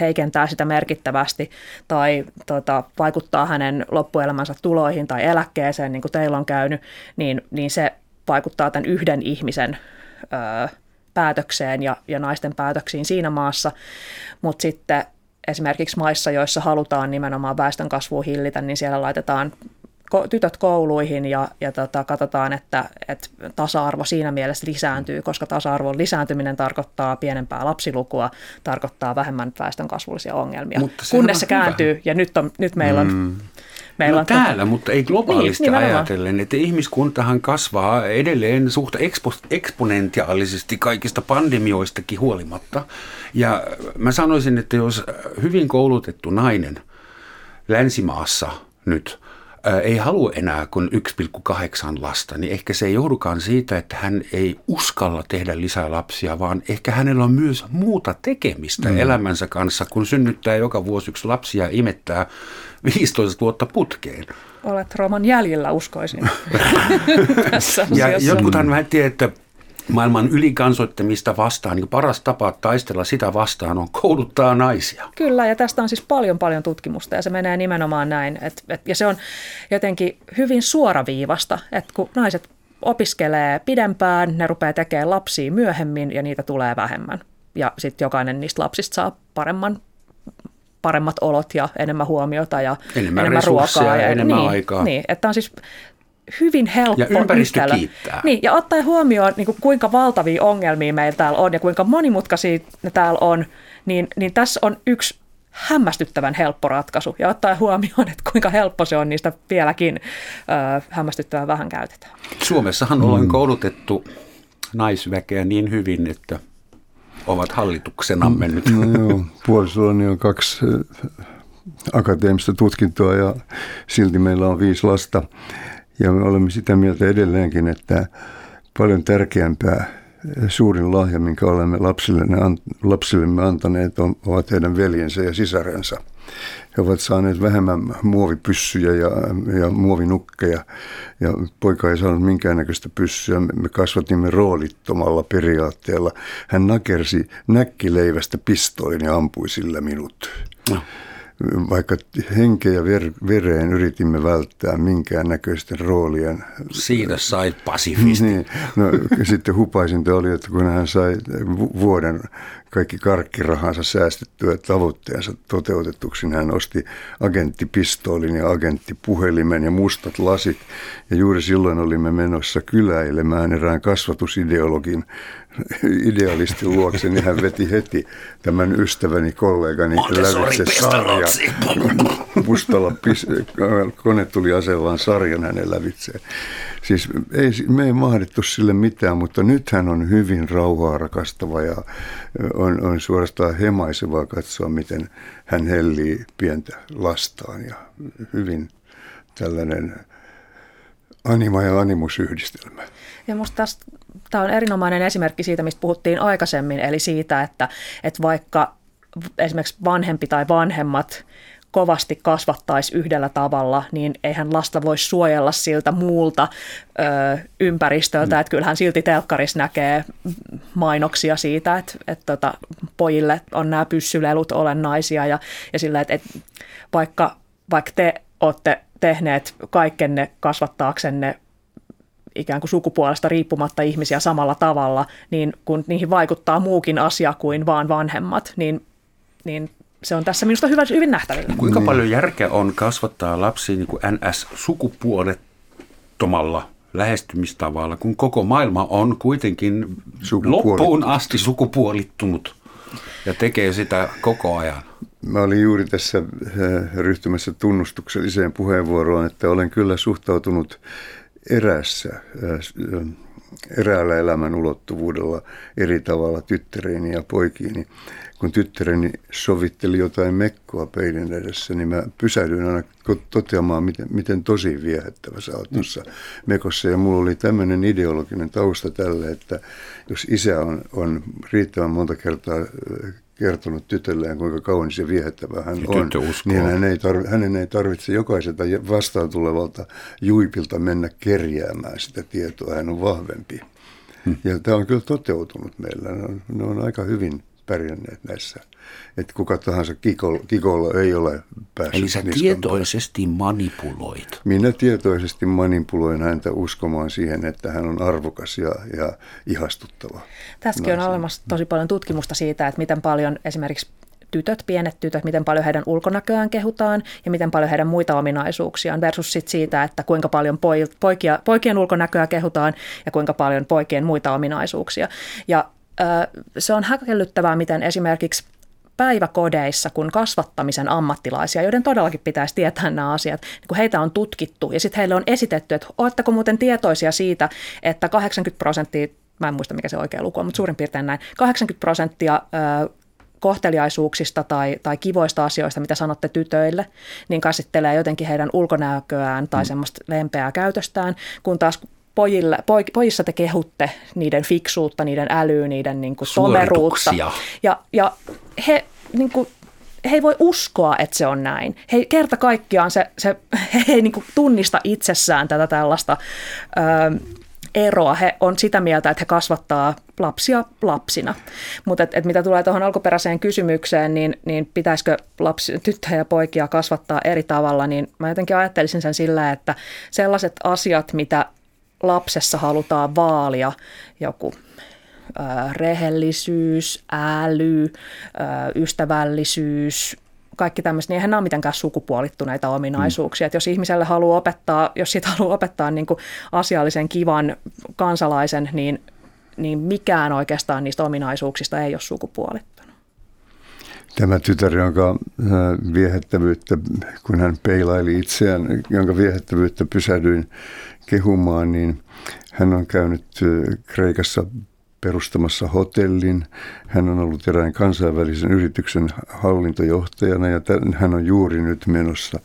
heikentää sitä merkittävästi tai tota, vaikuttaa hänen loppuelämänsä tuloihin tai eläkkeeseen, niin kuin teillä on käynyt, niin, niin se vaikuttaa tämän yhden ihmisen öö, päätökseen ja, ja naisten päätöksiin siinä maassa, mutta sitten esimerkiksi maissa, joissa halutaan nimenomaan väestön kasvua hillitä, niin siellä laitetaan tytöt kouluihin ja, ja tota, katsotaan, että, että tasa-arvo siinä mielessä lisääntyy, koska tasa-arvon lisääntyminen tarkoittaa pienempää lapsilukua, tarkoittaa vähemmän väestön kasvullisia ongelmia, Mutta kunnes se kääntyy hyvä. ja nyt, on, nyt meillä on mm. Meillä no on täällä, tätä... mutta ei globaalisti niin, ajatellen, että ihmiskuntahan kasvaa edelleen suht ekspo, eksponentiaalisesti kaikista pandemioistakin huolimatta. Ja mä sanoisin, että jos hyvin koulutettu nainen länsimaassa nyt ei halua enää kuin 1,8 lasta, niin ehkä se ei johdukaan siitä, että hän ei uskalla tehdä lisää lapsia, vaan ehkä hänellä on myös muuta tekemistä mm. elämänsä kanssa, kun synnyttää joka vuosi yksi lapsia ja imettää 15 vuotta putkeen. Olet Roman jäljellä, uskoisin. ja jotkuthan väitti, että maailman ylikansoittamista vastaan, niin paras tapa taistella sitä vastaan on kouluttaa naisia. Kyllä, ja tästä on siis paljon paljon tutkimusta, ja se menee nimenomaan näin. Et, et, ja se on jotenkin hyvin suoraviivasta, että kun naiset opiskelee pidempään, ne rupeaa tekemään lapsia myöhemmin, ja niitä tulee vähemmän. Ja sitten jokainen niistä lapsista saa paremman paremmat olot ja enemmän huomiota ja enemmän, enemmän ruokaa. Ja enemmän niin, aikaa. Niin, että on siis hyvin helppo Ja ympäristö yhtälö. kiittää. Niin, ja ottaen huomioon, niin kuin kuinka valtavia ongelmia meillä täällä on ja kuinka monimutkaisia ne täällä on, niin, niin tässä on yksi hämmästyttävän helppo ratkaisu. Ja ottaen huomioon, että kuinka helppo se on, niistä vieläkin ö, hämmästyttävän vähän käytetään. Suomessahan mm. ollaan koulutettu naisväkeä niin hyvin, että ovat hallituksenamme nyt. No joo, puolisollani on kaksi akateemista tutkintoa ja silti meillä on viisi lasta. Ja me olemme sitä mieltä edelleenkin, että paljon tärkeämpää suurin lahja, minkä olemme lapsillemme, lapsillemme antaneet, on, ovat heidän veljensä ja sisarensa. He ovat saaneet vähemmän muovipyssyjä ja, ja muovinukkeja ja poika ei saanut minkäännäköistä pyssyä. Me kasvatimme roolittomalla periaatteella. Hän nakersi näkkileivästä pistoolin ja ampui sillä minut. No vaikka henkeä ja ver, vereen yritimme välttää minkään näköisten roolien. Siinä sai pasifisti. Niin, no, sitten hupaisinta oli, että kun hän sai vuoden kaikki karkkirahansa säästettyä tavoitteensa toteutetuksi, niin hän osti agenttipistoolin ja agenttipuhelimen ja mustat lasit. Ja juuri silloin olimme menossa kyläilemään erään kasvatusideologin idealistin luokse, niin hän veti heti tämän ystäväni kollegani lävitse sarja. Mustalla pis, kone tuli asellaan sarjan hänen lävitseen. Siis ei, me ei mahdettu sille mitään, mutta nyt hän on hyvin rauhaa rakastava ja on, on suorastaan hemaisevaa katsoa, miten hän hellii pientä lastaan ja hyvin tällainen anima ja animusyhdistelmä. Ja musta tästä, tämä on erinomainen esimerkki siitä, mistä puhuttiin aikaisemmin, eli siitä, että, että vaikka esimerkiksi vanhempi tai vanhemmat kovasti kasvattaisi yhdellä tavalla, niin eihän lasta voi suojella siltä muulta ö, ympäristöltä. Mm. Että kyllähän silti telkkarissa näkee mainoksia siitä, että, että tota, pojille on nämä pyssylelut olennaisia ja, ja sillä, että, että vaikka, vaikka te olette tehneet kaikkenne kasvattaaksenne ikään kuin sukupuolesta riippumatta ihmisiä samalla tavalla, niin kun niihin vaikuttaa muukin asia kuin vaan vanhemmat, niin, niin se on tässä minusta hyvin, hyvin nähtävillä. Kuinka niin. paljon järkeä on kasvattaa lapsi niin kuin NS-sukupuolettomalla lähestymistavalla, kun koko maailma on kuitenkin loppuun asti sukupuolittunut ja tekee sitä koko ajan? Mä olin juuri tässä äh, ryhtymässä tunnustukselliseen puheenvuoroon, että olen kyllä suhtautunut erässä, eräällä elämän ulottuvuudella eri tavalla tyttäreeni ja poikiini kun tyttäreni sovitteli jotain mekkoa peilin edessä, niin mä pysähdyin aina toteamaan, miten, miten tosi viehättävä sä oot tuossa mekossa. Ja mulla oli tämmöinen ideologinen tausta tälle, että jos isä on, on riittävän monta kertaa kertonut tytölleen, kuinka kaunis ja viehättävä hän ja on, niin hän ei tarvi, hänen ei tarvitse jokaiselta vastaan tulevalta juipilta mennä kerjäämään sitä tietoa. Hän on vahvempi. Hmm. Ja tämä on kyllä toteutunut meillä. Ne on, ne on aika hyvin pärjänneet näissä. Että kuka tahansa kikolla, kikolla ei ole päässyt Eli sä tietoisesti manipuloit. Minä tietoisesti manipuloin häntä uskomaan siihen, että hän on arvokas ja, ja ihastuttava. Tässäkin on olemassa tosi paljon tutkimusta siitä, että miten paljon esimerkiksi tytöt, pienet tytöt, miten paljon heidän ulkonäköään kehutaan ja miten paljon heidän muita ominaisuuksiaan versus sit siitä, että kuinka paljon poikia, poikien ulkonäköä kehutaan ja kuinka paljon poikien muita ominaisuuksia. Ja se on häkellyttävää, miten esimerkiksi päiväkodeissa, kun kasvattamisen ammattilaisia, joiden todellakin pitäisi tietää nämä asiat, niin kun heitä on tutkittu ja sitten heille on esitetty, että oletteko muuten tietoisia siitä, että 80 prosenttia, mä en muista mikä se oikea luku on, mutta suurin piirtein näin, 80 prosenttia kohteliaisuuksista tai, tai kivoista asioista, mitä sanotte tytöille, niin käsittelee jotenkin heidän ulkonäköään tai mm. semmoista lempeää käytöstään, kun taas pojille, poj, pojissa te kehutte niiden fiksuutta, niiden älyä, niiden niin kuin tomeruutta. Ja, ja he, niin kuin, he ei voi uskoa, että se on näin. He kerta kaikkiaan se, se, he ei niin kuin tunnista itsessään tätä tällaista ö, eroa. He on sitä mieltä, että he kasvattaa lapsia lapsina. Mutta et, et mitä tulee tuohon alkuperäiseen kysymykseen, niin, niin pitäisikö lapsi, tyttöjä ja poikia kasvattaa eri tavalla, niin mä jotenkin ajattelisin sen sillä, että sellaiset asiat, mitä lapsessa halutaan vaalia joku rehellisyys, äly, ystävällisyys, kaikki tämmöiset, niin eihän nämä ole mitenkään sukupuolittuneita ominaisuuksia. Mm. Että jos ihmiselle haluaa opettaa, jos siitä haluaa opettaa niin kuin asiallisen, kivan kansalaisen, niin, niin mikään oikeastaan niistä ominaisuuksista ei ole sukupuolittunut. Tämä tytär, jonka viehättävyyttä, kun hän peilaili itseään, jonka viehättävyyttä pysähdyin kehumaan, niin hän on käynyt Kreikassa perustamassa hotellin. Hän on ollut erään kansainvälisen yrityksen hallintojohtajana ja hän on juuri nyt menossa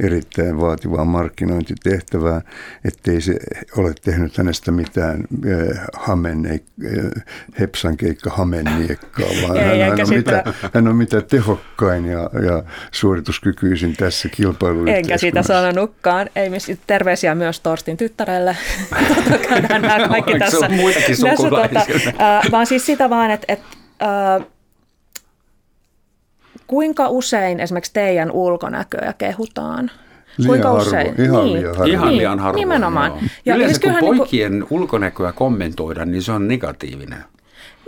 erittäin vaativaa markkinointitehtävää, ettei se ole tehnyt hänestä mitään äh, hamenne, äh, hepsankeikka hamenniekkaa, vaan Ei, hän, hän, on mitä, hän on mitä tehokkain ja, ja suorituskykyisin tässä kilpailuyhteiskunnassa. Enkä sitä sanonutkaan. Ei terveisiä myös Torstin tyttärelle. Käydään nämä kaikki Eikö se tässä. muitakin tässä äh, vaan siis sitä vaan, että et, äh, kuinka usein esimerkiksi teidän ulkonäköä kehutaan? Liian Kuinka harvoin, usein? ihan niin. liian harvoin. Ihan Niin, liian harvoin. nimenomaan. Joo. Ja Yleensä siis kun kyllähän niinku- poikien ulkonäköä kommentoidaan, niin se on negatiivinen.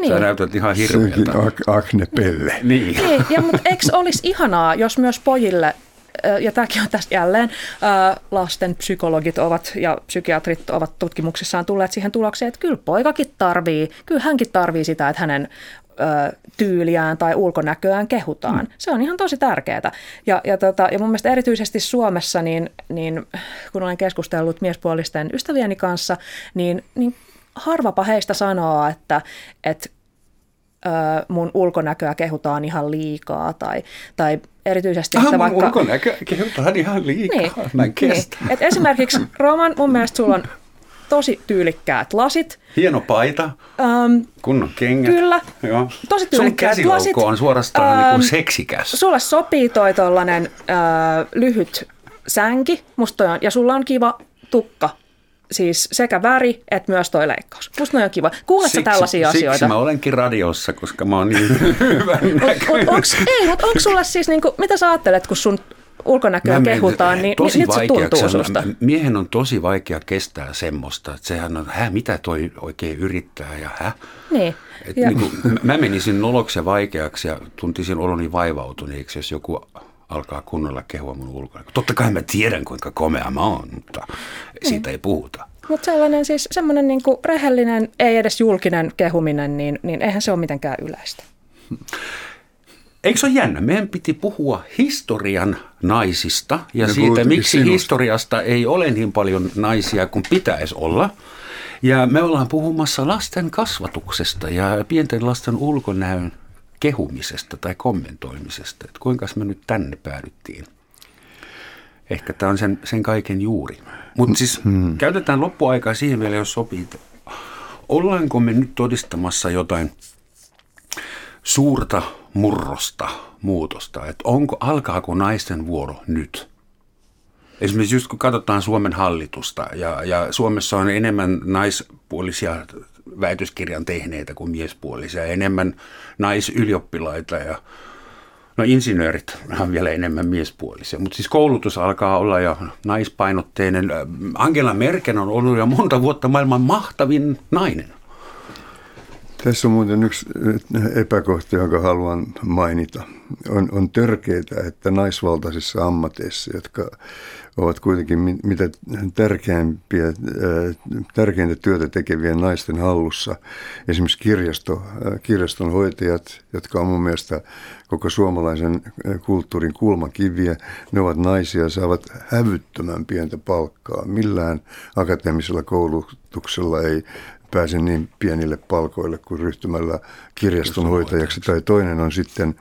Niin. Sä näytät ihan hirveältä. ak- Akne Pelle. Niin. Niin, ja mutta eikö olisi ihanaa, jos myös pojille, ja tämäkin on tässä jälleen, lasten psykologit ovat ja psykiatrit ovat tutkimuksissaan tulleet siihen tulokseen, että kyllä poikakin tarvii, kyllä hänkin tarvii sitä, että hänen tyyliään tai ulkonäköään kehutaan. Mm. Se on ihan tosi tärkeää. Ja, ja, tota, ja mun mielestä erityisesti Suomessa, niin, niin kun olen keskustellut miespuolisten ystävieni kanssa, niin, niin harvapa heistä sanoo, että, että mun ulkonäköä kehutaan ihan liikaa tai, tai erityisesti, Ah, että mun vaikka... ulkonäkö kehutaan ihan liikaa. Niin, Mä en niin. kestä. Et esimerkiksi Roman, mun mielestä sulla on tosi tyylikkäät lasit. Hieno paita, Öm, kunnon kengät. Kyllä. Joo. Tosi Sun tyylikkäät käsilaukku lasit. on suorastaan niin Ähm, kuin seksikäs. sulle sopii toi tollanen ö, lyhyt sänki, musta on, ja sulla on kiva tukka. Siis sekä väri että myös toi leikkaus. Musta on kiva. Kuuletko sä tällaisia siksi asioita? mä olenkin radiossa, koska mä oon niin hyvän mut onks, ei, mutta onko sulla siis, niinku, mitä sä ajattelet, kun sun ulkonäköä Mä kehutaan, niin tosi miltä se tuntuu susta? Miehen on tosi vaikea kestää semmoista, että sehän on, hä, mitä toi oikein yrittää ja hä? Niin. Et Ja, niin kuin, mä menisin noloksi ja vaikeaksi ja tuntisin oloni vaivautuneeksi, jos joku alkaa kunnolla kehua mun ulkonäköä. Totta kai mä tiedän, kuinka komea mä oon, mutta siitä ei puhuta. Mutta sellainen siis semmoinen niinku rehellinen, ei edes julkinen kehuminen, niin, niin eihän se ole mitenkään yleistä. Eikö se ole jännä? Meidän piti puhua historian naisista ja Ne siitä, miksi sinusta. historiasta ei ole niin paljon naisia kuin pitäisi olla. Ja me ollaan puhumassa lasten kasvatuksesta ja pienten lasten ulkonäön kehumisesta tai kommentoimisesta. Että kuinka me nyt tänne päädyttiin? Ehkä tämä on sen, sen kaiken juuri. Mutta siis hmm. käytetään loppuaikaa siihen vielä, jos sopii. Ollaanko me nyt todistamassa jotain suurta murrosta, muutosta, että onko, alkaako naisten vuoro nyt? Esimerkiksi just kun katsotaan Suomen hallitusta ja, ja Suomessa on enemmän naispuolisia väitöskirjan tehneitä kuin miespuolisia, enemmän naisylioppilaita ja no insinöörit on vielä enemmän miespuolisia, mutta siis koulutus alkaa olla jo naispainotteinen. Angela Merkel on ollut jo monta vuotta maailman mahtavin nainen. Tässä on muuten yksi epäkohta, jonka haluan mainita. On, on törkeää, että naisvaltaisissa ammateissa, jotka ovat kuitenkin mi- mitä tärkeimpiä, äh, tärkeintä työtä tekevien naisten hallussa, esimerkiksi kirjasto, äh, kirjaston hoitajat, jotka on mun mielestä koko suomalaisen äh, kulttuurin kulmakiviä, ne ovat naisia, saavat hävyttömän pientä palkkaa. Millään akateemisella koulutuksella ei pääse niin pienille palkoille kuin ryhtymällä kirjastonhoitajaksi. Tai toinen on sitten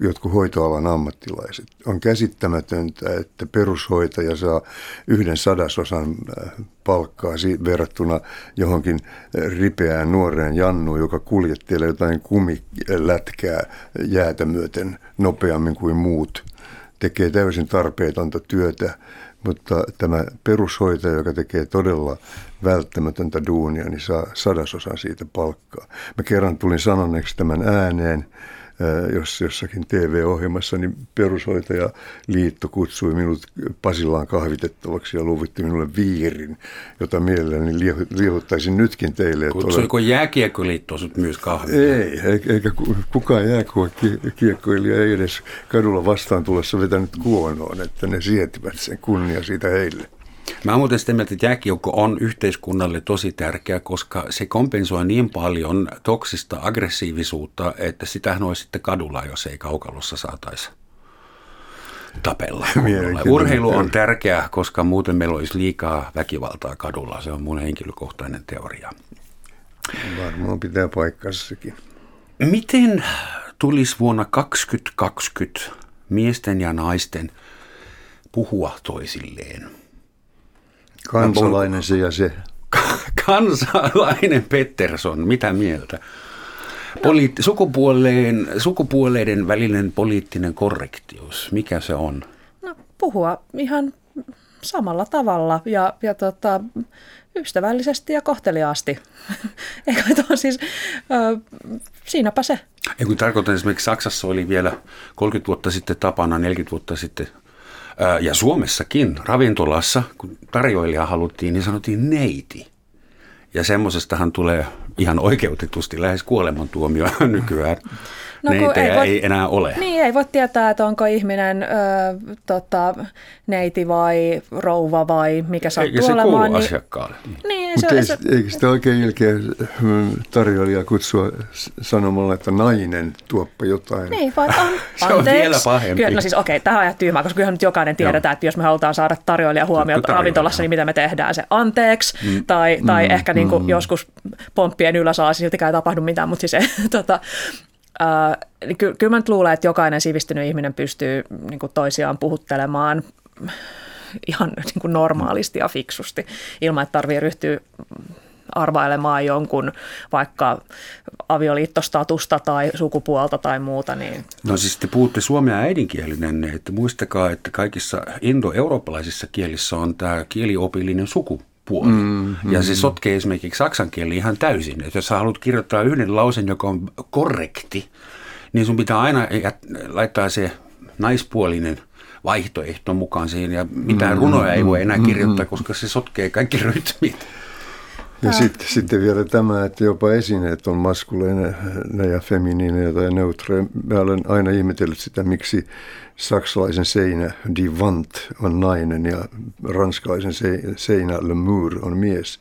jotkut hoitoalan ammattilaiset. On käsittämätöntä, että perushoitaja saa yhden sadasosan äh, palkkaa verrattuna johonkin äh, ripeään nuoreen Jannuun, joka kuljettelee jotain kumilätkää jäätä myöten nopeammin kuin muut. Tekee täysin tarpeetonta työtä, mutta tämä perushoitaja, joka tekee todella välttämätöntä duunia, niin saa sadasosan siitä palkkaa. Mä kerran tulin sanoneeksi tämän ääneen, ää, jos jossakin TV-ohjelmassa, niin perushoitaja liitto kutsui minut Pasilaan kahvitettavaksi ja luvitti minulle viirin, jota mielelläni liehu- liehuttaisin nytkin teille. että olen- Kutsuiko jääkiekkoliitto sut myös kahvia? ei, eikä eikä ku- kukaan jääkiekkoilija ei edes kadulla vastaan tullessa vetänyt kuonoon, että ne sietivät sen kunnia siitä heille. Mä oon muuten sitä mieltä, että jääkiekko on yhteiskunnalle tosi tärkeä, koska se kompensoi niin paljon toksista aggressiivisuutta, että sitähän olisi sitten kadulla, jos ei kaukalossa saataisi tapella. Urheilu on tärkeää, koska muuten meillä olisi liikaa väkivaltaa kadulla. Se on mun henkilökohtainen teoria. Varmaan pitää paikkassakin. Miten tulisi vuonna 2020 miesten ja naisten puhua toisilleen? Kansalainen se ja se. Kansalainen Pettersson, mitä mieltä? Poliitti- sukupuoleen, sukupuoleiden välinen poliittinen korrektius, mikä se on? No, puhua ihan samalla tavalla ja, ja tota, ystävällisesti ja kohteliaasti. Eikö tuo siis, ö, siinäpä se. Ei kun tarkoitan esimerkiksi Saksassa oli vielä 30 vuotta sitten tapana, 40 vuotta sitten ja Suomessakin ravintolassa, kun tarjoilija haluttiin, niin sanottiin neiti. Ja semmoisestahan tulee ihan oikeutetusti lähes kuolemantuomio nykyään. No, Neitejä ei, voi, ei enää ole. Niin, ei voi tietää, että onko ihminen ö, tota, neiti vai rouva vai mikä sattuu Eikä se olemaan. Niin, asiakkaalle. Niin, Mutta ei, se, eikö sitä oikein ilkeä mm, tarjoilija kutsua sanomalla, että nainen tuoppa jotain? Niin, vai an, se on vielä pahempi. Kyllä, no siis okei, okay, tähän on ihan tyhmää, koska kyllähän nyt jokainen tiedetään, että jos me halutaan saada tarjoilija huomiota ravintolassa, niin mitä me tehdään, se anteeksi, mm. tai, tai mm, ehkä niin kuin mm. joskus pomppien ylösaasi, siltikään ei tapahdu mitään, mutta siis tota, Äh, ky- kyllä mä nyt luulen, että jokainen sivistynyt ihminen pystyy niin kuin toisiaan puhuttelemaan ihan niin kuin normaalisti ja fiksusti, ilman että tarvii ryhtyä arvailemaan jonkun vaikka avioliittostatusta tai sukupuolta tai muuta. Niin. No siis te puhutte suomea äidinkielinen, että muistakaa, että kaikissa indo-eurooppalaisissa kielissä on tämä kieliopillinen suku puoli. Mm, mm, ja se sotkee esimerkiksi saksan kieli ihan täysin. Että jos sä haluat kirjoittaa yhden lausen, joka on korrekti, niin sun pitää aina laittaa se naispuolinen vaihtoehto mukaan siihen. Ja mitään mm, runoja ei voi enää kirjoittaa, mm, koska se sotkee kaikki rytmit. Ja sitten, sitten vielä tämä, että jopa esineet on maskuleinen ja feminiinejä tai neutre. Mä olen aina ihmetellyt sitä, miksi saksalaisen seinä die Wand on nainen ja ranskalaisen seinä le mur on mies.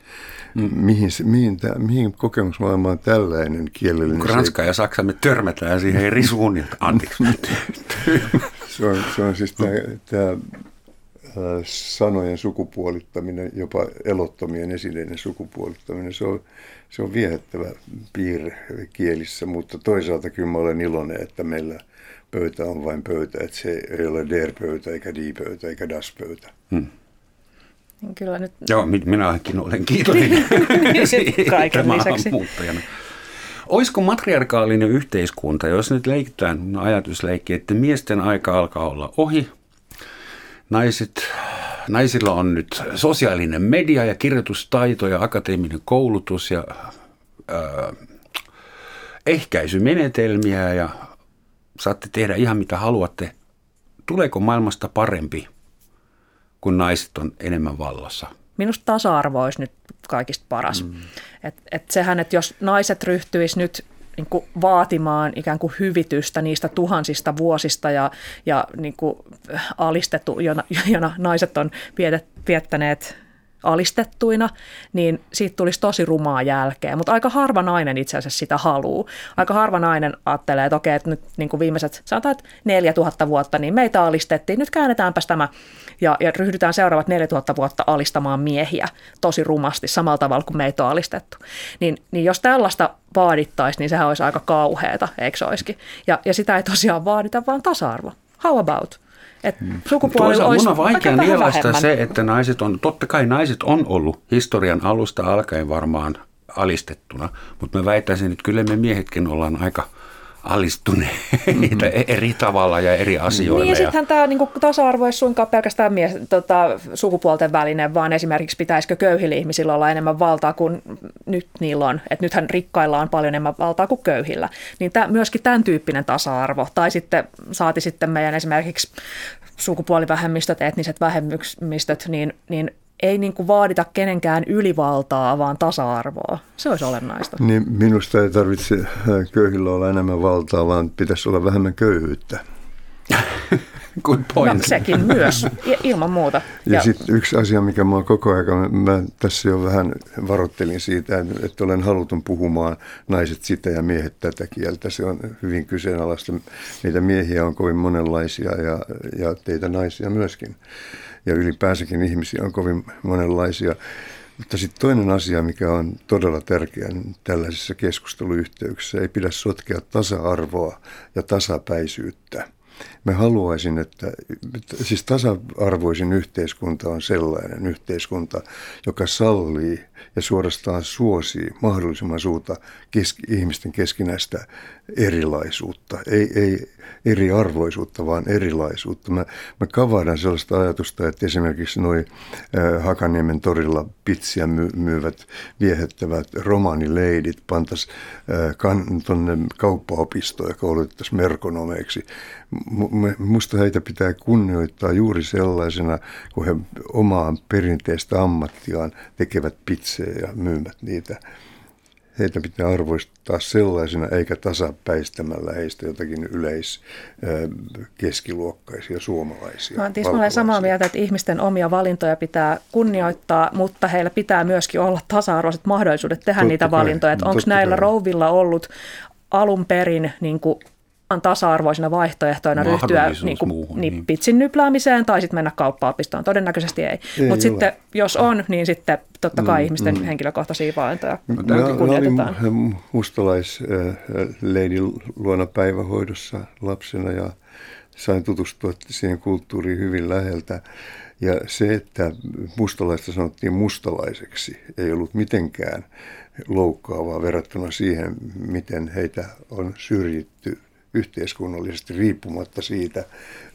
Mm. Mihin, mihin, tämä, mihin kokemusmaailmaan tällainen kielellinen Kun Ranska ja Saksa me törmätään siihen risuun, anteeksi. se, on, se on siis tämä, tämä sanojen sukupuolittaminen, jopa elottomien esineiden sukupuolittaminen, se on, se on viehättävä piirre kielissä, mutta toisaalta kyllä mä olen iloinen, että meillä pöytä on vain pöytä, että se ei ole der-pöytä eikä di-pöytä eikä das-pöytä. Hmm. Niin kyllä nyt... Joo, minäkin olen kiitollinen niin, kaiken lisäksi. Olisiko matriarkaalinen yhteiskunta, jos nyt leikitään ajatusleikki, että miesten aika alkaa olla ohi, naiset, naisilla on nyt sosiaalinen media ja kirjoitustaito ja akateeminen koulutus ja äh, ehkäisymenetelmiä ja saatte tehdä ihan mitä haluatte. Tuleeko maailmasta parempi, kun naiset on enemmän vallassa? Minusta tasa-arvo olisi nyt kaikista paras. Mm. Et, et sehän, että jos naiset ryhtyisi nyt niin kuin vaatimaan ikään kuin hyvitystä niistä tuhansista vuosista ja, ja niin kuin alistettu, jona, jona naiset on viettäneet alistettuina, niin siitä tulisi tosi rumaa jälkeä. Mutta aika harva nainen itse asiassa sitä haluaa. Aika harva nainen ajattelee, että okei, että nyt niin kuin viimeiset, sanotaan, että 4000 vuotta, niin meitä alistettiin. Nyt käännetäänpäs tämä ja, ja ryhdytään seuraavat 4000 vuotta alistamaan miehiä tosi rumasti samalla tavalla kuin meitä on alistettu. Niin, niin jos tällaista vaadittaisiin, niin sehän olisi aika kauheata, eikö se olisikin? Ja, ja sitä ei tosiaan vaadita, vaan tasa-arvo. How about? Hmm. sukupuolella olisi on vaikea nielaista se, että naiset on, totta kai naiset on ollut historian alusta alkaen varmaan alistettuna, mutta mä väittäisin, että kyllä me miehetkin ollaan aika alistuneita mm-hmm. eri tavalla ja eri asioilla. Niin ja sittenhän tämä niin tasa-arvo ei suinkaan pelkästään mies, tota, sukupuolten välinen, vaan esimerkiksi pitäisikö köyhillä ihmisillä olla enemmän valtaa kuin nyt niillä on. Että nythän rikkailla on paljon enemmän valtaa kuin köyhillä. Niin tämä, myöskin tämän tyyppinen tasa-arvo. Tai sitten saati sitten meidän esimerkiksi sukupuolivähemmistöt, etniset vähemmistöt, niin, niin ei niin kuin vaadita kenenkään ylivaltaa, vaan tasa-arvoa. Se olisi olennaista. Niin minusta ei tarvitse äh, köyhillä olla enemmän valtaa, vaan pitäisi olla vähemmän köyhyyttä. Good point. No, sekin myös, ilman muuta. Ja, ja sitten yksi asia, mikä mua koko ajan, mä tässä jo vähän varoittelin siitä, että olen halutun puhumaan naiset sitä ja miehet tätä kieltä. Se on hyvin kyseenalaista. Meitä miehiä on kovin monenlaisia ja, ja teitä naisia myöskin ja ylipäänsäkin ihmisiä on kovin monenlaisia. Mutta sitten toinen asia, mikä on todella tärkeä tällaisissa keskusteluyhteyksissä, ei pidä sotkea tasa-arvoa ja tasapäisyyttä. Mä haluaisin, että siis tasa-arvoisin yhteiskunta on sellainen yhteiskunta, joka sallii ja suorastaan suosii mahdollisimman suurta keski, ihmisten keskinäistä erilaisuutta. Ei, ei eriarvoisuutta, vaan erilaisuutta. Mä, mä kavaadan sellaista ajatusta, että esimerkiksi noin Hakaniemen torilla pitsiä my, myyvät viehättävät romanileidit pantas tuonne kauppaopistoon ja koulutettaisiin merkonomeiksi. M- musta heitä pitää kunnioittaa juuri sellaisena, kun he omaa perinteistä ammattiaan tekevät pitsejä ja myymät niitä heitä pitää arvoistaa sellaisena eikä tasapäistämällä heistä jotakin yleis keskiluokkaisia suomalaisia. Mä olen samaa mieltä, että ihmisten omia valintoja pitää kunnioittaa, mutta heillä pitää myöskin olla tasa-arvoiset mahdollisuudet tehdä totta niitä valintoja. Onko näillä kai. rouvilla ollut alun perin niin kuin tasa-arvoisina vaihtoehtoina ryhtyä niin kuin, muuhun, niin, niin. pitsin nypläämiseen tai sitten mennä kauppaopistoon. Todennäköisesti ei. ei Mutta sitten jos on, niin sitten totta kai mm, ihmisten mm. henkilökohtaisia valintoja kunnioitetaan. Mä olin mustalaisleidin luona päivähoidossa lapsena ja sain tutustua siihen kulttuuriin hyvin läheltä. Ja se, että mustalaista sanottiin mustalaiseksi, ei ollut mitenkään loukkaavaa verrattuna siihen, miten heitä on syrjitty yhteiskunnallisesti riippumatta siitä,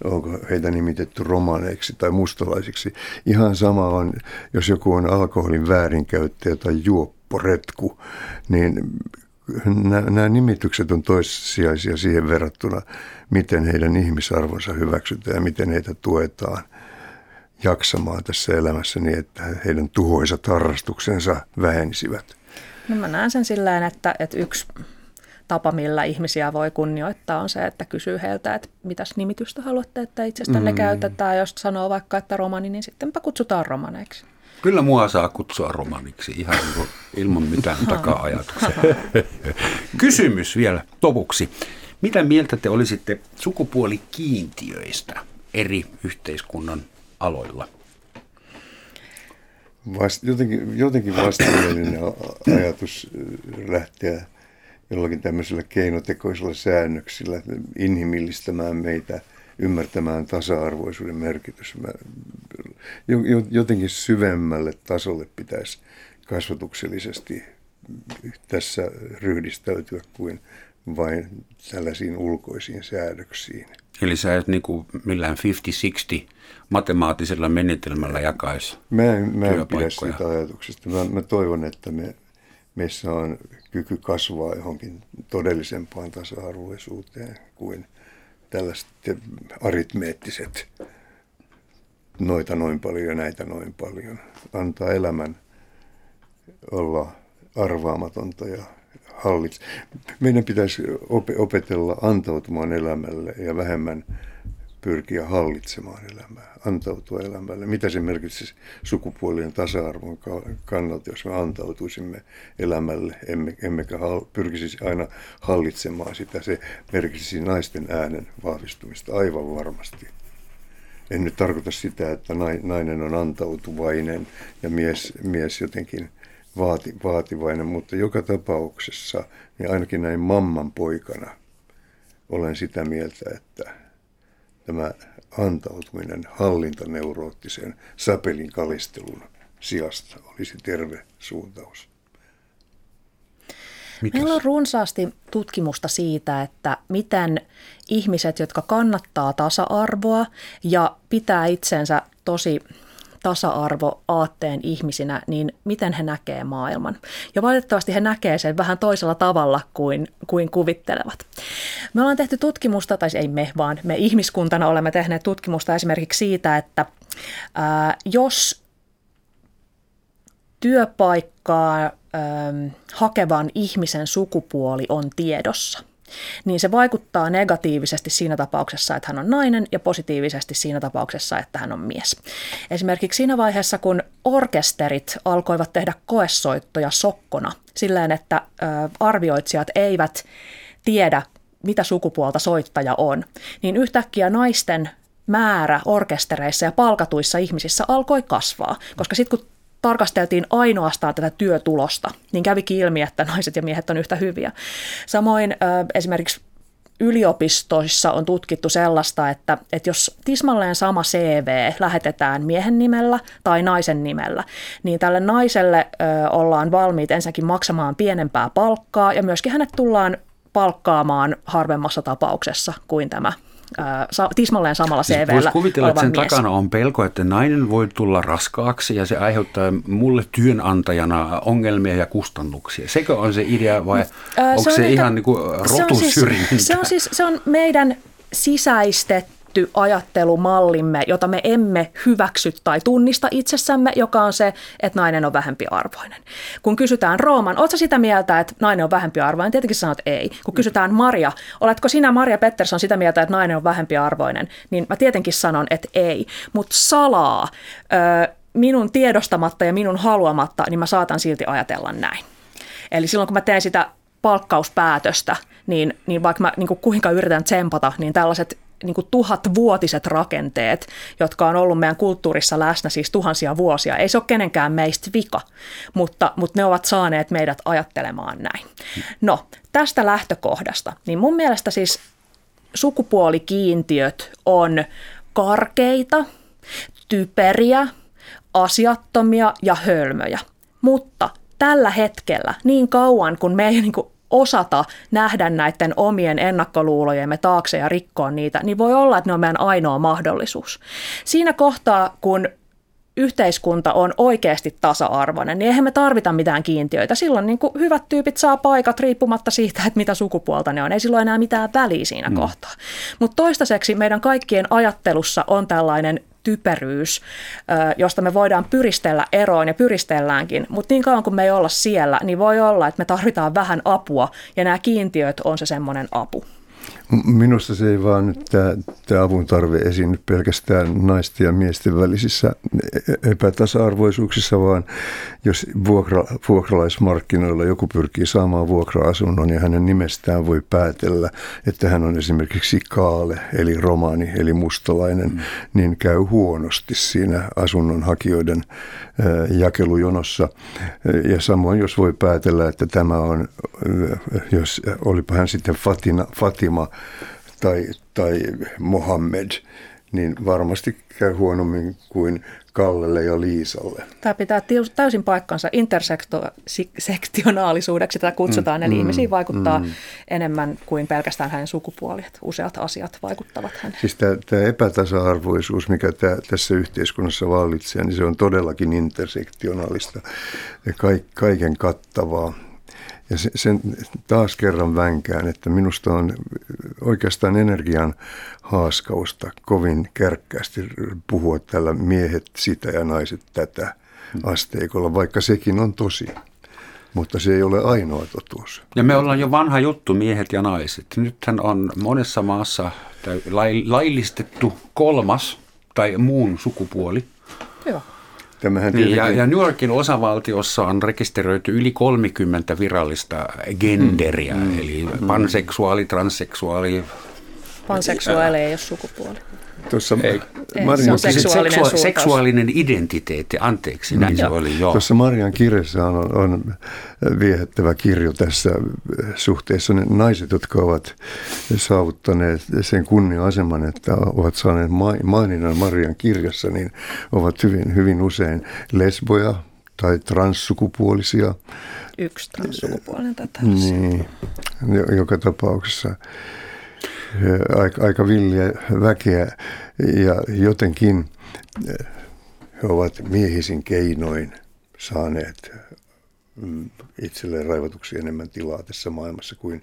onko heitä nimitetty romaneiksi tai mustalaisiksi. Ihan sama on, jos joku on alkoholin väärinkäyttäjä tai juopporetku, niin nämä nimitykset on toissijaisia siihen verrattuna, miten heidän ihmisarvonsa hyväksytään ja miten heitä tuetaan jaksamaan tässä elämässä niin, että heidän tuhoisat harrastuksensa vähenisivät. No mä näen sen sillä että, että yksi tapa, millä ihmisiä voi kunnioittaa, on se, että kysyy heiltä, että mitäs nimitystä haluatte, että itsestänne mm. käytetään. Jos sanoo vaikka, että romani, niin sittenpä kutsutaan romaneiksi. Kyllä mua saa kutsua romaniksi ihan niin ilman mitään taka-ajatuksia. Kysymys vielä lopuksi. Mitä mieltä te olisitte sukupuolikiintiöistä eri yhteiskunnan aloilla? Vast, jotenkin, jotenkin vastenmielinen ajatus lähteä jollakin tämmöisillä keinotekoisilla säännöksillä inhimillistämään meitä, ymmärtämään tasa-arvoisuuden merkitys. Mä, jotenkin syvemmälle tasolle pitäisi kasvatuksellisesti tässä ryhdistäytyä kuin vain tällaisiin ulkoisiin säädöksiin. Eli sä et niin kuin millään 50-60 matemaattisella menetelmällä jakaisi Mä en, mä en pidä siitä ajatuksesta. Mä, mä toivon, että me meissä on kyky kasvaa johonkin todellisempaan tasa-arvoisuuteen kuin tällaiset aritmeettiset noita noin paljon ja näitä noin paljon. Antaa elämän olla arvaamatonta ja hallits. Meidän pitäisi opetella antautumaan elämälle ja vähemmän pyrkiä hallitsemaan elämää, antautua elämälle. Mitä se merkitsisi sukupuolien tasa-arvon kannalta, jos me antautuisimme elämälle, emme, emmekä pyrkisi aina hallitsemaan sitä. Se merkitsisi naisten äänen vahvistumista aivan varmasti. En nyt tarkoita sitä, että nainen on antautuvainen ja mies, mies jotenkin vaati, vaativainen, mutta joka tapauksessa, niin ainakin näin mamman poikana olen sitä mieltä, että tämä antautuminen hallintaneuroottiseen säpelin kalistelun sijasta olisi terve suuntaus. Mitäs? Meillä on runsaasti tutkimusta siitä, että miten ihmiset, jotka kannattaa tasa-arvoa ja pitää itsensä tosi tasa-arvo-aatteen ihmisinä, niin miten he näkee maailman. Ja valitettavasti he näkee sen vähän toisella tavalla kuin, kuin kuvittelevat. Me ollaan tehty tutkimusta, tai ei me, vaan me ihmiskuntana olemme tehneet tutkimusta esimerkiksi siitä, että ää, jos työpaikkaa ää, hakevan ihmisen sukupuoli on tiedossa – niin se vaikuttaa negatiivisesti siinä tapauksessa, että hän on nainen ja positiivisesti siinä tapauksessa, että hän on mies. Esimerkiksi siinä vaiheessa, kun orkesterit alkoivat tehdä koessoittoja sokkona, silleen, että arvioitsijat eivät tiedä, mitä sukupuolta soittaja on, niin yhtäkkiä naisten määrä orkestereissa ja palkatuissa ihmisissä alkoi kasvaa, koska sitten kun tarkasteltiin ainoastaan tätä työtulosta, niin kävikin ilmi, että naiset ja miehet on yhtä hyviä. Samoin esimerkiksi yliopistoissa on tutkittu sellaista, että, että jos tismalleen sama CV lähetetään miehen nimellä tai naisen nimellä, niin tälle naiselle ollaan valmiit ensinnäkin maksamaan pienempää palkkaa ja myöskin hänet tullaan palkkaamaan harvemmassa tapauksessa kuin tämä sa- tismalleen samalla siis Voisi kuvitella, että sen mies. takana on pelko, että nainen voi tulla raskaaksi ja se aiheuttaa mulle työnantajana ongelmia ja kustannuksia. Sekö on se idea vai Ää, onko se, on se niitä- ihan niin kuin se on siis- rotusyrjintä? Se on siis se on meidän sisäistetty ajattelumallimme, jota me emme hyväksy tai tunnista itsessämme, joka on se, että nainen on vähempiarvoinen. Kun kysytään Rooman, oletko sitä mieltä, että nainen on vähempiarvoinen? Tietenkin sanot ei. Kun kysytään Maria, oletko sinä Maria Pettersson sitä mieltä, että nainen on vähempiarvoinen? Niin mä tietenkin sanon, että ei. Mutta salaa, minun tiedostamatta ja minun haluamatta, niin mä saatan silti ajatella näin. Eli silloin kun mä teen sitä palkkauspäätöstä, niin, niin vaikka mä niin kuin kuinka yritän tsempata, niin tällaiset niin kuin tuhatvuotiset rakenteet, jotka on ollut meidän kulttuurissa läsnä siis tuhansia vuosia, ei se ole kenenkään meistä vika, mutta, mutta ne ovat saaneet meidät ajattelemaan näin. No, tästä lähtökohdasta, niin mun mielestä siis sukupuolikiintiöt on karkeita, typeriä, asiattomia ja hölmöjä. Mutta tällä hetkellä, niin kauan kun me niin kuin osata nähdä näiden omien ennakkoluulojemme taakse ja rikkoa niitä, niin voi olla, että ne on meidän ainoa mahdollisuus. Siinä kohtaa, kun yhteiskunta on oikeasti tasa-arvoinen, niin eihän me tarvita mitään kiintiöitä. Silloin niin kuin hyvät tyypit saa paikat riippumatta siitä, että mitä sukupuolta ne on. Ei silloin enää mitään väliä siinä mm. kohtaa. Mutta toistaiseksi meidän kaikkien ajattelussa on tällainen typeryys, josta me voidaan pyristellä eroon ja pyristelläänkin, mutta niin kauan kuin me ei olla siellä, niin voi olla, että me tarvitaan vähän apua ja nämä kiintiöt on se semmoinen apu. Minusta se ei vaan nyt tämä, tämä avun tarve esiinny pelkästään naisten ja miesten välisissä epätasa-arvoisuuksissa, vaan jos vuokra, vuokralaismarkkinoilla joku pyrkii saamaan vuokra-asunnon ja hänen nimestään voi päätellä, että hän on esimerkiksi kaale, eli romani, eli mustalainen, mm. niin käy huonosti siinä asunnon hakijoiden jakelujonossa. Ja samoin jos voi päätellä, että tämä on, jos olipa hän sitten Fatina, Fatima tai, tai Mohammed, niin varmasti käy huonommin kuin Kallelle ja Liisalle. Tämä pitää täysin paikkansa intersektionaalisuudeksi, tätä kutsutaan, mm, eli mm, ihmisiin vaikuttaa mm. enemmän kuin pelkästään hänen sukupuoli, useat asiat vaikuttavat häneen. Siis tämä, tämä epätasa-arvoisuus, mikä tämä, tässä yhteiskunnassa vallitsee, niin se on todellakin intersektionaalista ja kaiken kattavaa. Ja sen taas kerran vänkään, että minusta on oikeastaan energian haaskausta kovin kärkkäästi puhua tällä miehet sitä ja naiset tätä asteikolla, vaikka sekin on tosi. Mutta se ei ole ainoa totuus. Ja me ollaan jo vanha juttu, miehet ja naiset. Nythän on monessa maassa laillistettu kolmas tai muun sukupuoli. Joo. Tämähän niin, ja, ja New Yorkin osavaltiossa on rekisteröity yli 30 virallista genderiä, mm, eli mm. panseksuaali, transseksuaali. Panseksuaali ei ole sukupuoli. Tuossa ei, Marian, se on seksuaalinen, seksua- seksuaalinen identiteetti, anteeksi, näin se oli, joo. Tuossa Marian kirjassa on, on viehättävä kirjo tässä suhteessa. Ne naiset, jotka ovat saavuttaneet sen kunnia-aseman, että ovat saaneet maininnan Marian kirjassa, niin ovat hyvin, hyvin usein lesboja tai transsukupuolisia. Yksi transsukupuolinen tätä. Niin, joka tapauksessa aika, aika villiä väkeä ja jotenkin he ovat miehisin keinoin saaneet mm, itselleen raivatuksi enemmän tilaa tässä maailmassa kuin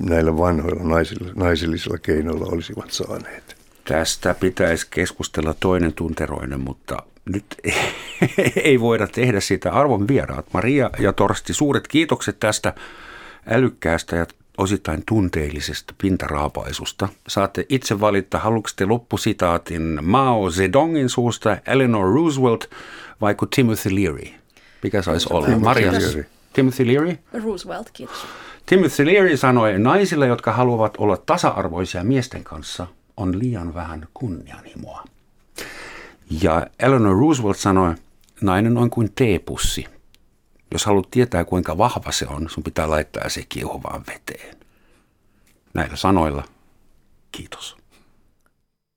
näillä vanhoilla naisilla, naisillisilla keinoilla olisivat saaneet. Tästä pitäisi keskustella toinen tunteroinen, mutta nyt ei voida tehdä sitä arvon vieraat. Maria ja Torsti, suuret kiitokset tästä älykkäästä ja osittain tunteellisesta pintaraapaisusta. Saatte itse valita, haluatte te loppusitaatin Mao Zedongin suusta, Eleanor Roosevelt vai Timothy Leary? Mikä saisi olla? Timothy Maria, Leary. Timothy Leary? Roosevelt, kiitos. Timothy Leary sanoi, naisille, jotka haluavat olla tasa-arvoisia miesten kanssa, on liian vähän kunnianhimoa. Ja Eleanor Roosevelt sanoi, nainen on kuin teepussi. Jos haluat tietää, kuinka vahva se on, sun pitää laittaa se kiehuvaan veteen. Näillä sanoilla kiitos.